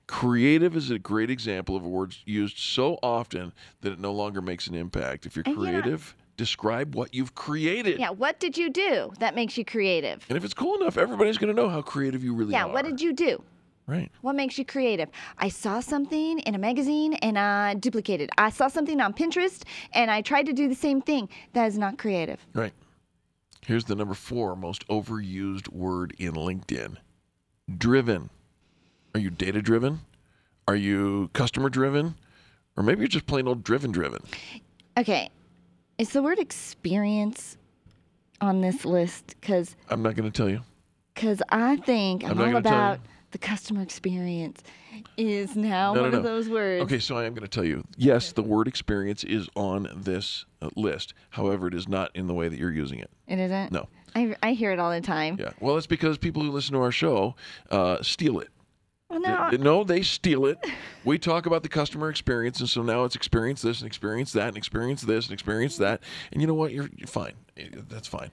[SPEAKER 6] Creative is a great example of a word used so often that it no longer makes an impact. If you're
[SPEAKER 7] know-
[SPEAKER 6] creative, describe what you've created.
[SPEAKER 7] Yeah, what did you do that makes you creative?
[SPEAKER 6] And if it's cool enough, everybody's going to know how creative you really
[SPEAKER 7] yeah,
[SPEAKER 6] are.
[SPEAKER 7] Yeah, what did you do?
[SPEAKER 6] Right.
[SPEAKER 7] What makes you creative? I saw something in a magazine and I duplicated. I saw something on Pinterest and I tried to do the same thing. That is not creative.
[SPEAKER 6] Right. Here's the number four most overused word in LinkedIn driven. Are you data driven? Are you customer driven? Or maybe you're just plain old driven driven.
[SPEAKER 7] Okay, is the word experience on this list? Because
[SPEAKER 6] I'm not going to tell you.
[SPEAKER 7] because I think
[SPEAKER 6] I'm
[SPEAKER 7] I'm, all
[SPEAKER 6] gonna tell you.
[SPEAKER 7] about the customer experience. Is now
[SPEAKER 6] no,
[SPEAKER 7] one
[SPEAKER 6] no,
[SPEAKER 7] of those words.
[SPEAKER 6] Okay, so I am going to tell you. Yes, the word experience is on this uh, list. However, it is not in the way that you're using it.
[SPEAKER 7] It isn't.
[SPEAKER 6] No.
[SPEAKER 7] I I hear it all the time.
[SPEAKER 6] Yeah. Well, it's because people who listen to our show uh, steal it.
[SPEAKER 7] Well, no.
[SPEAKER 6] No, they steal it. We talk about the customer experience, and so now it's experience this and experience that and experience this and experience that. And you know what? You're, you're fine. Eh, That's fine.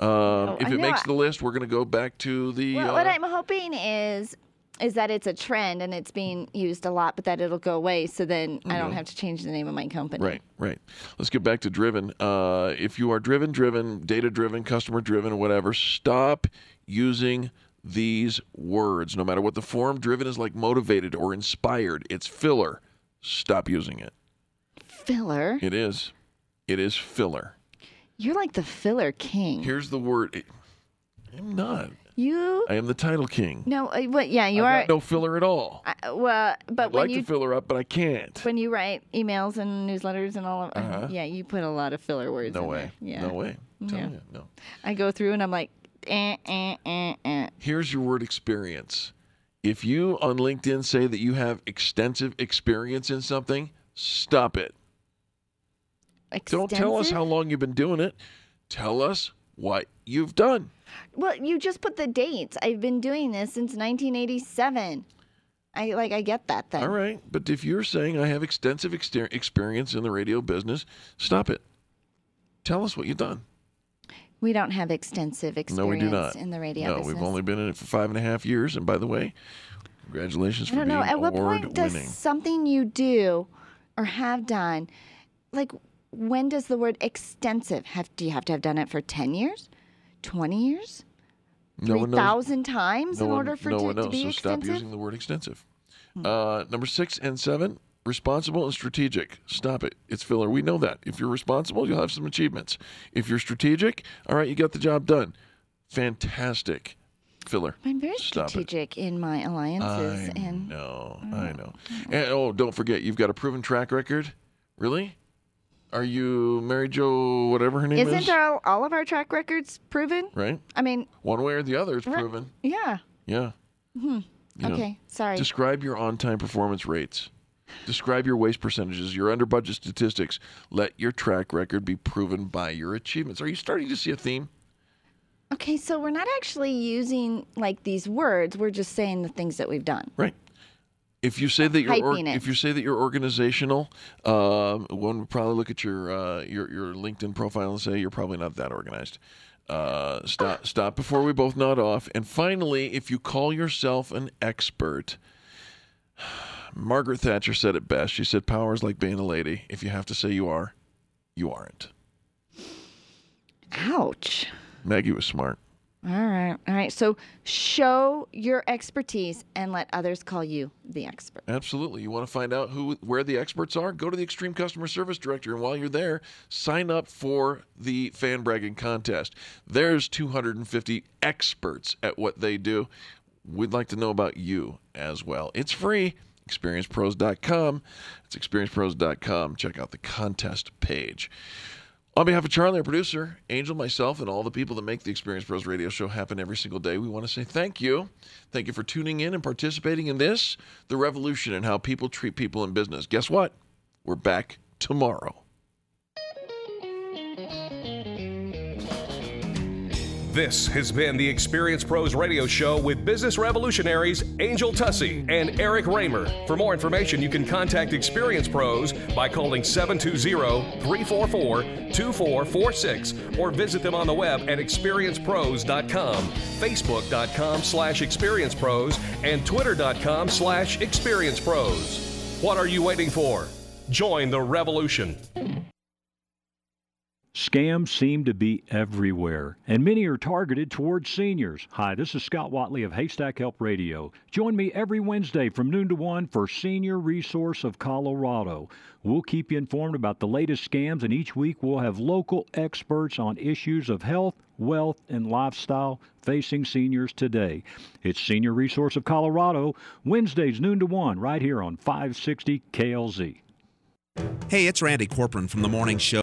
[SPEAKER 6] Um, if it makes the list, we're going to go back to the.
[SPEAKER 7] Well,
[SPEAKER 6] uh,
[SPEAKER 7] what I'm hoping is is that it's a trend and it's being used a lot, but that it'll go away. So then I don't have to change the name of my company.
[SPEAKER 6] Right, right. Let's get back to driven. Uh, if you are driven, driven, data driven, customer driven, whatever, stop using these words. No matter what the form, driven is like motivated or inspired. It's filler. Stop using it.
[SPEAKER 7] Filler.
[SPEAKER 6] It is. It is filler.
[SPEAKER 7] You're like the filler king.
[SPEAKER 6] Here's the word. I'm not.
[SPEAKER 7] You.
[SPEAKER 6] I am the title king.
[SPEAKER 7] No. uh, What? Yeah. You
[SPEAKER 6] I've
[SPEAKER 7] are.
[SPEAKER 6] no filler at all.
[SPEAKER 7] I- well, but
[SPEAKER 6] I'd
[SPEAKER 7] when
[SPEAKER 6] like
[SPEAKER 7] you
[SPEAKER 6] to fill her up, but I can't.
[SPEAKER 7] when you write emails and newsletters and all of
[SPEAKER 6] Uh-huh.
[SPEAKER 7] yeah, you put a lot of filler words.
[SPEAKER 6] No
[SPEAKER 7] in
[SPEAKER 6] way.
[SPEAKER 7] There. Yeah.
[SPEAKER 6] No way. I'm
[SPEAKER 7] Yeah.
[SPEAKER 6] you, no.
[SPEAKER 7] I go through and I'm like, eh, eh, eh, eh.
[SPEAKER 6] Here's your word experience. If you on LinkedIn say that you have extensive experience in something, stop it. Don't tell us how long you've been doing it. Tell us what you've done.
[SPEAKER 7] Well, you just put the dates. I've been doing this since 1987. I like. I get that then.
[SPEAKER 6] All right. But if you're saying I have extensive experience in the radio business, stop it. Tell us what you've done.
[SPEAKER 7] We don't have extensive experience
[SPEAKER 6] no, we do not.
[SPEAKER 7] in the radio
[SPEAKER 6] no,
[SPEAKER 7] business.
[SPEAKER 6] we've only been in it for five and a half years. And by the way, congratulations
[SPEAKER 7] I
[SPEAKER 6] for being
[SPEAKER 7] know. At what point does
[SPEAKER 6] winning.
[SPEAKER 7] something you do or have done, like when does the word extensive have? Do you have to have done it for 10 years, 20 years,
[SPEAKER 6] No
[SPEAKER 7] 3,000 times in
[SPEAKER 6] one-
[SPEAKER 7] order for
[SPEAKER 6] no
[SPEAKER 7] to,
[SPEAKER 6] knows,
[SPEAKER 7] to be
[SPEAKER 6] so
[SPEAKER 7] extensive?
[SPEAKER 6] stop using the word extensive. Uh, number six and seven, responsible and strategic. Stop it. It's filler. We know that. If you're responsible, you'll have some achievements. If you're strategic, all right, you got the job done. Fantastic. Filler.
[SPEAKER 7] I'm very
[SPEAKER 6] Stop it.
[SPEAKER 7] strategic in my alliances
[SPEAKER 6] I
[SPEAKER 7] and
[SPEAKER 6] know. I know. And oh, don't forget, you've got a proven track record. Really? Are you Mary Jo, whatever her name
[SPEAKER 7] isn't
[SPEAKER 6] Isn't
[SPEAKER 7] all all of our track records proven?
[SPEAKER 6] right?
[SPEAKER 7] I mean,
[SPEAKER 6] One way or the other, it's
[SPEAKER 7] Right.
[SPEAKER 6] proven.
[SPEAKER 7] yeah.
[SPEAKER 6] Yeah.
[SPEAKER 7] Hmm.
[SPEAKER 6] You know,
[SPEAKER 7] okay, sorry.
[SPEAKER 6] Describe your on-time performance rates. Describe your waste percentages, your under budget statistics. Let your track record be proven by your achievements. Are you starting to see a theme?
[SPEAKER 7] Okay, so we're not actually using like these words. We're just saying the things that we've done.
[SPEAKER 6] Right. If you say that you're or, if you say that you're organizational, um, one would probably look at your uh, your your LinkedIn profile and say you're probably not that organized. Uh, stop stop before we both nod off. And finally, if you call yourself an expert, Margaret Thatcher said it best. She said, "Power is like being a lady. If you have to say you are, you aren't."
[SPEAKER 7] Ouch.
[SPEAKER 6] Maggie was smart.
[SPEAKER 7] All right. All right. So show your expertise and let others call you the expert.
[SPEAKER 6] Absolutely. You want to find out who where the experts are? Go to the Extreme Customer Service Director, and while you're there, sign up for the fan bragging contest. There's 250 experts at what they do. We'd like to know about you as well. It's free. ExperiencePros.com. It's ExperiencePros.com. Check out the contest page. On behalf of Charlie, our producer, Angel, myself, and all the people that make the Experience Pros radio show happen every single day, we want to say thank you. Thank you for tuning in and participating in this, the revolution in how people treat people in business. Guess what? We're back tomorrow.
[SPEAKER 5] This has been the Experience Pros Radio Show with business revolutionaries Angel Tuccy and Eric Raymer. For more information, you can contact Experience Pros by calling 720-344-2446 or visit them on the web at experiencepros.com, facebook.com slash experiencepros, and twitter.com slash experiencepros. What are you waiting for? Join the revolution.
[SPEAKER 29] Scams seem to be everywhere, and many are targeted towards seniors. Hi, this is Scott Watley of Haystack Help Radio. Join me every Wednesday from noon to 1 for Senior Resource of Colorado. We'll keep you informed about the latest scams, and each week we'll have local experts on issues of health, wealth, and lifestyle facing seniors today. It's Senior Resource of Colorado, Wednesdays noon to 1, right here on 560 KLZ.
[SPEAKER 30] Hey, it's Randy Corporon from the Morning Show.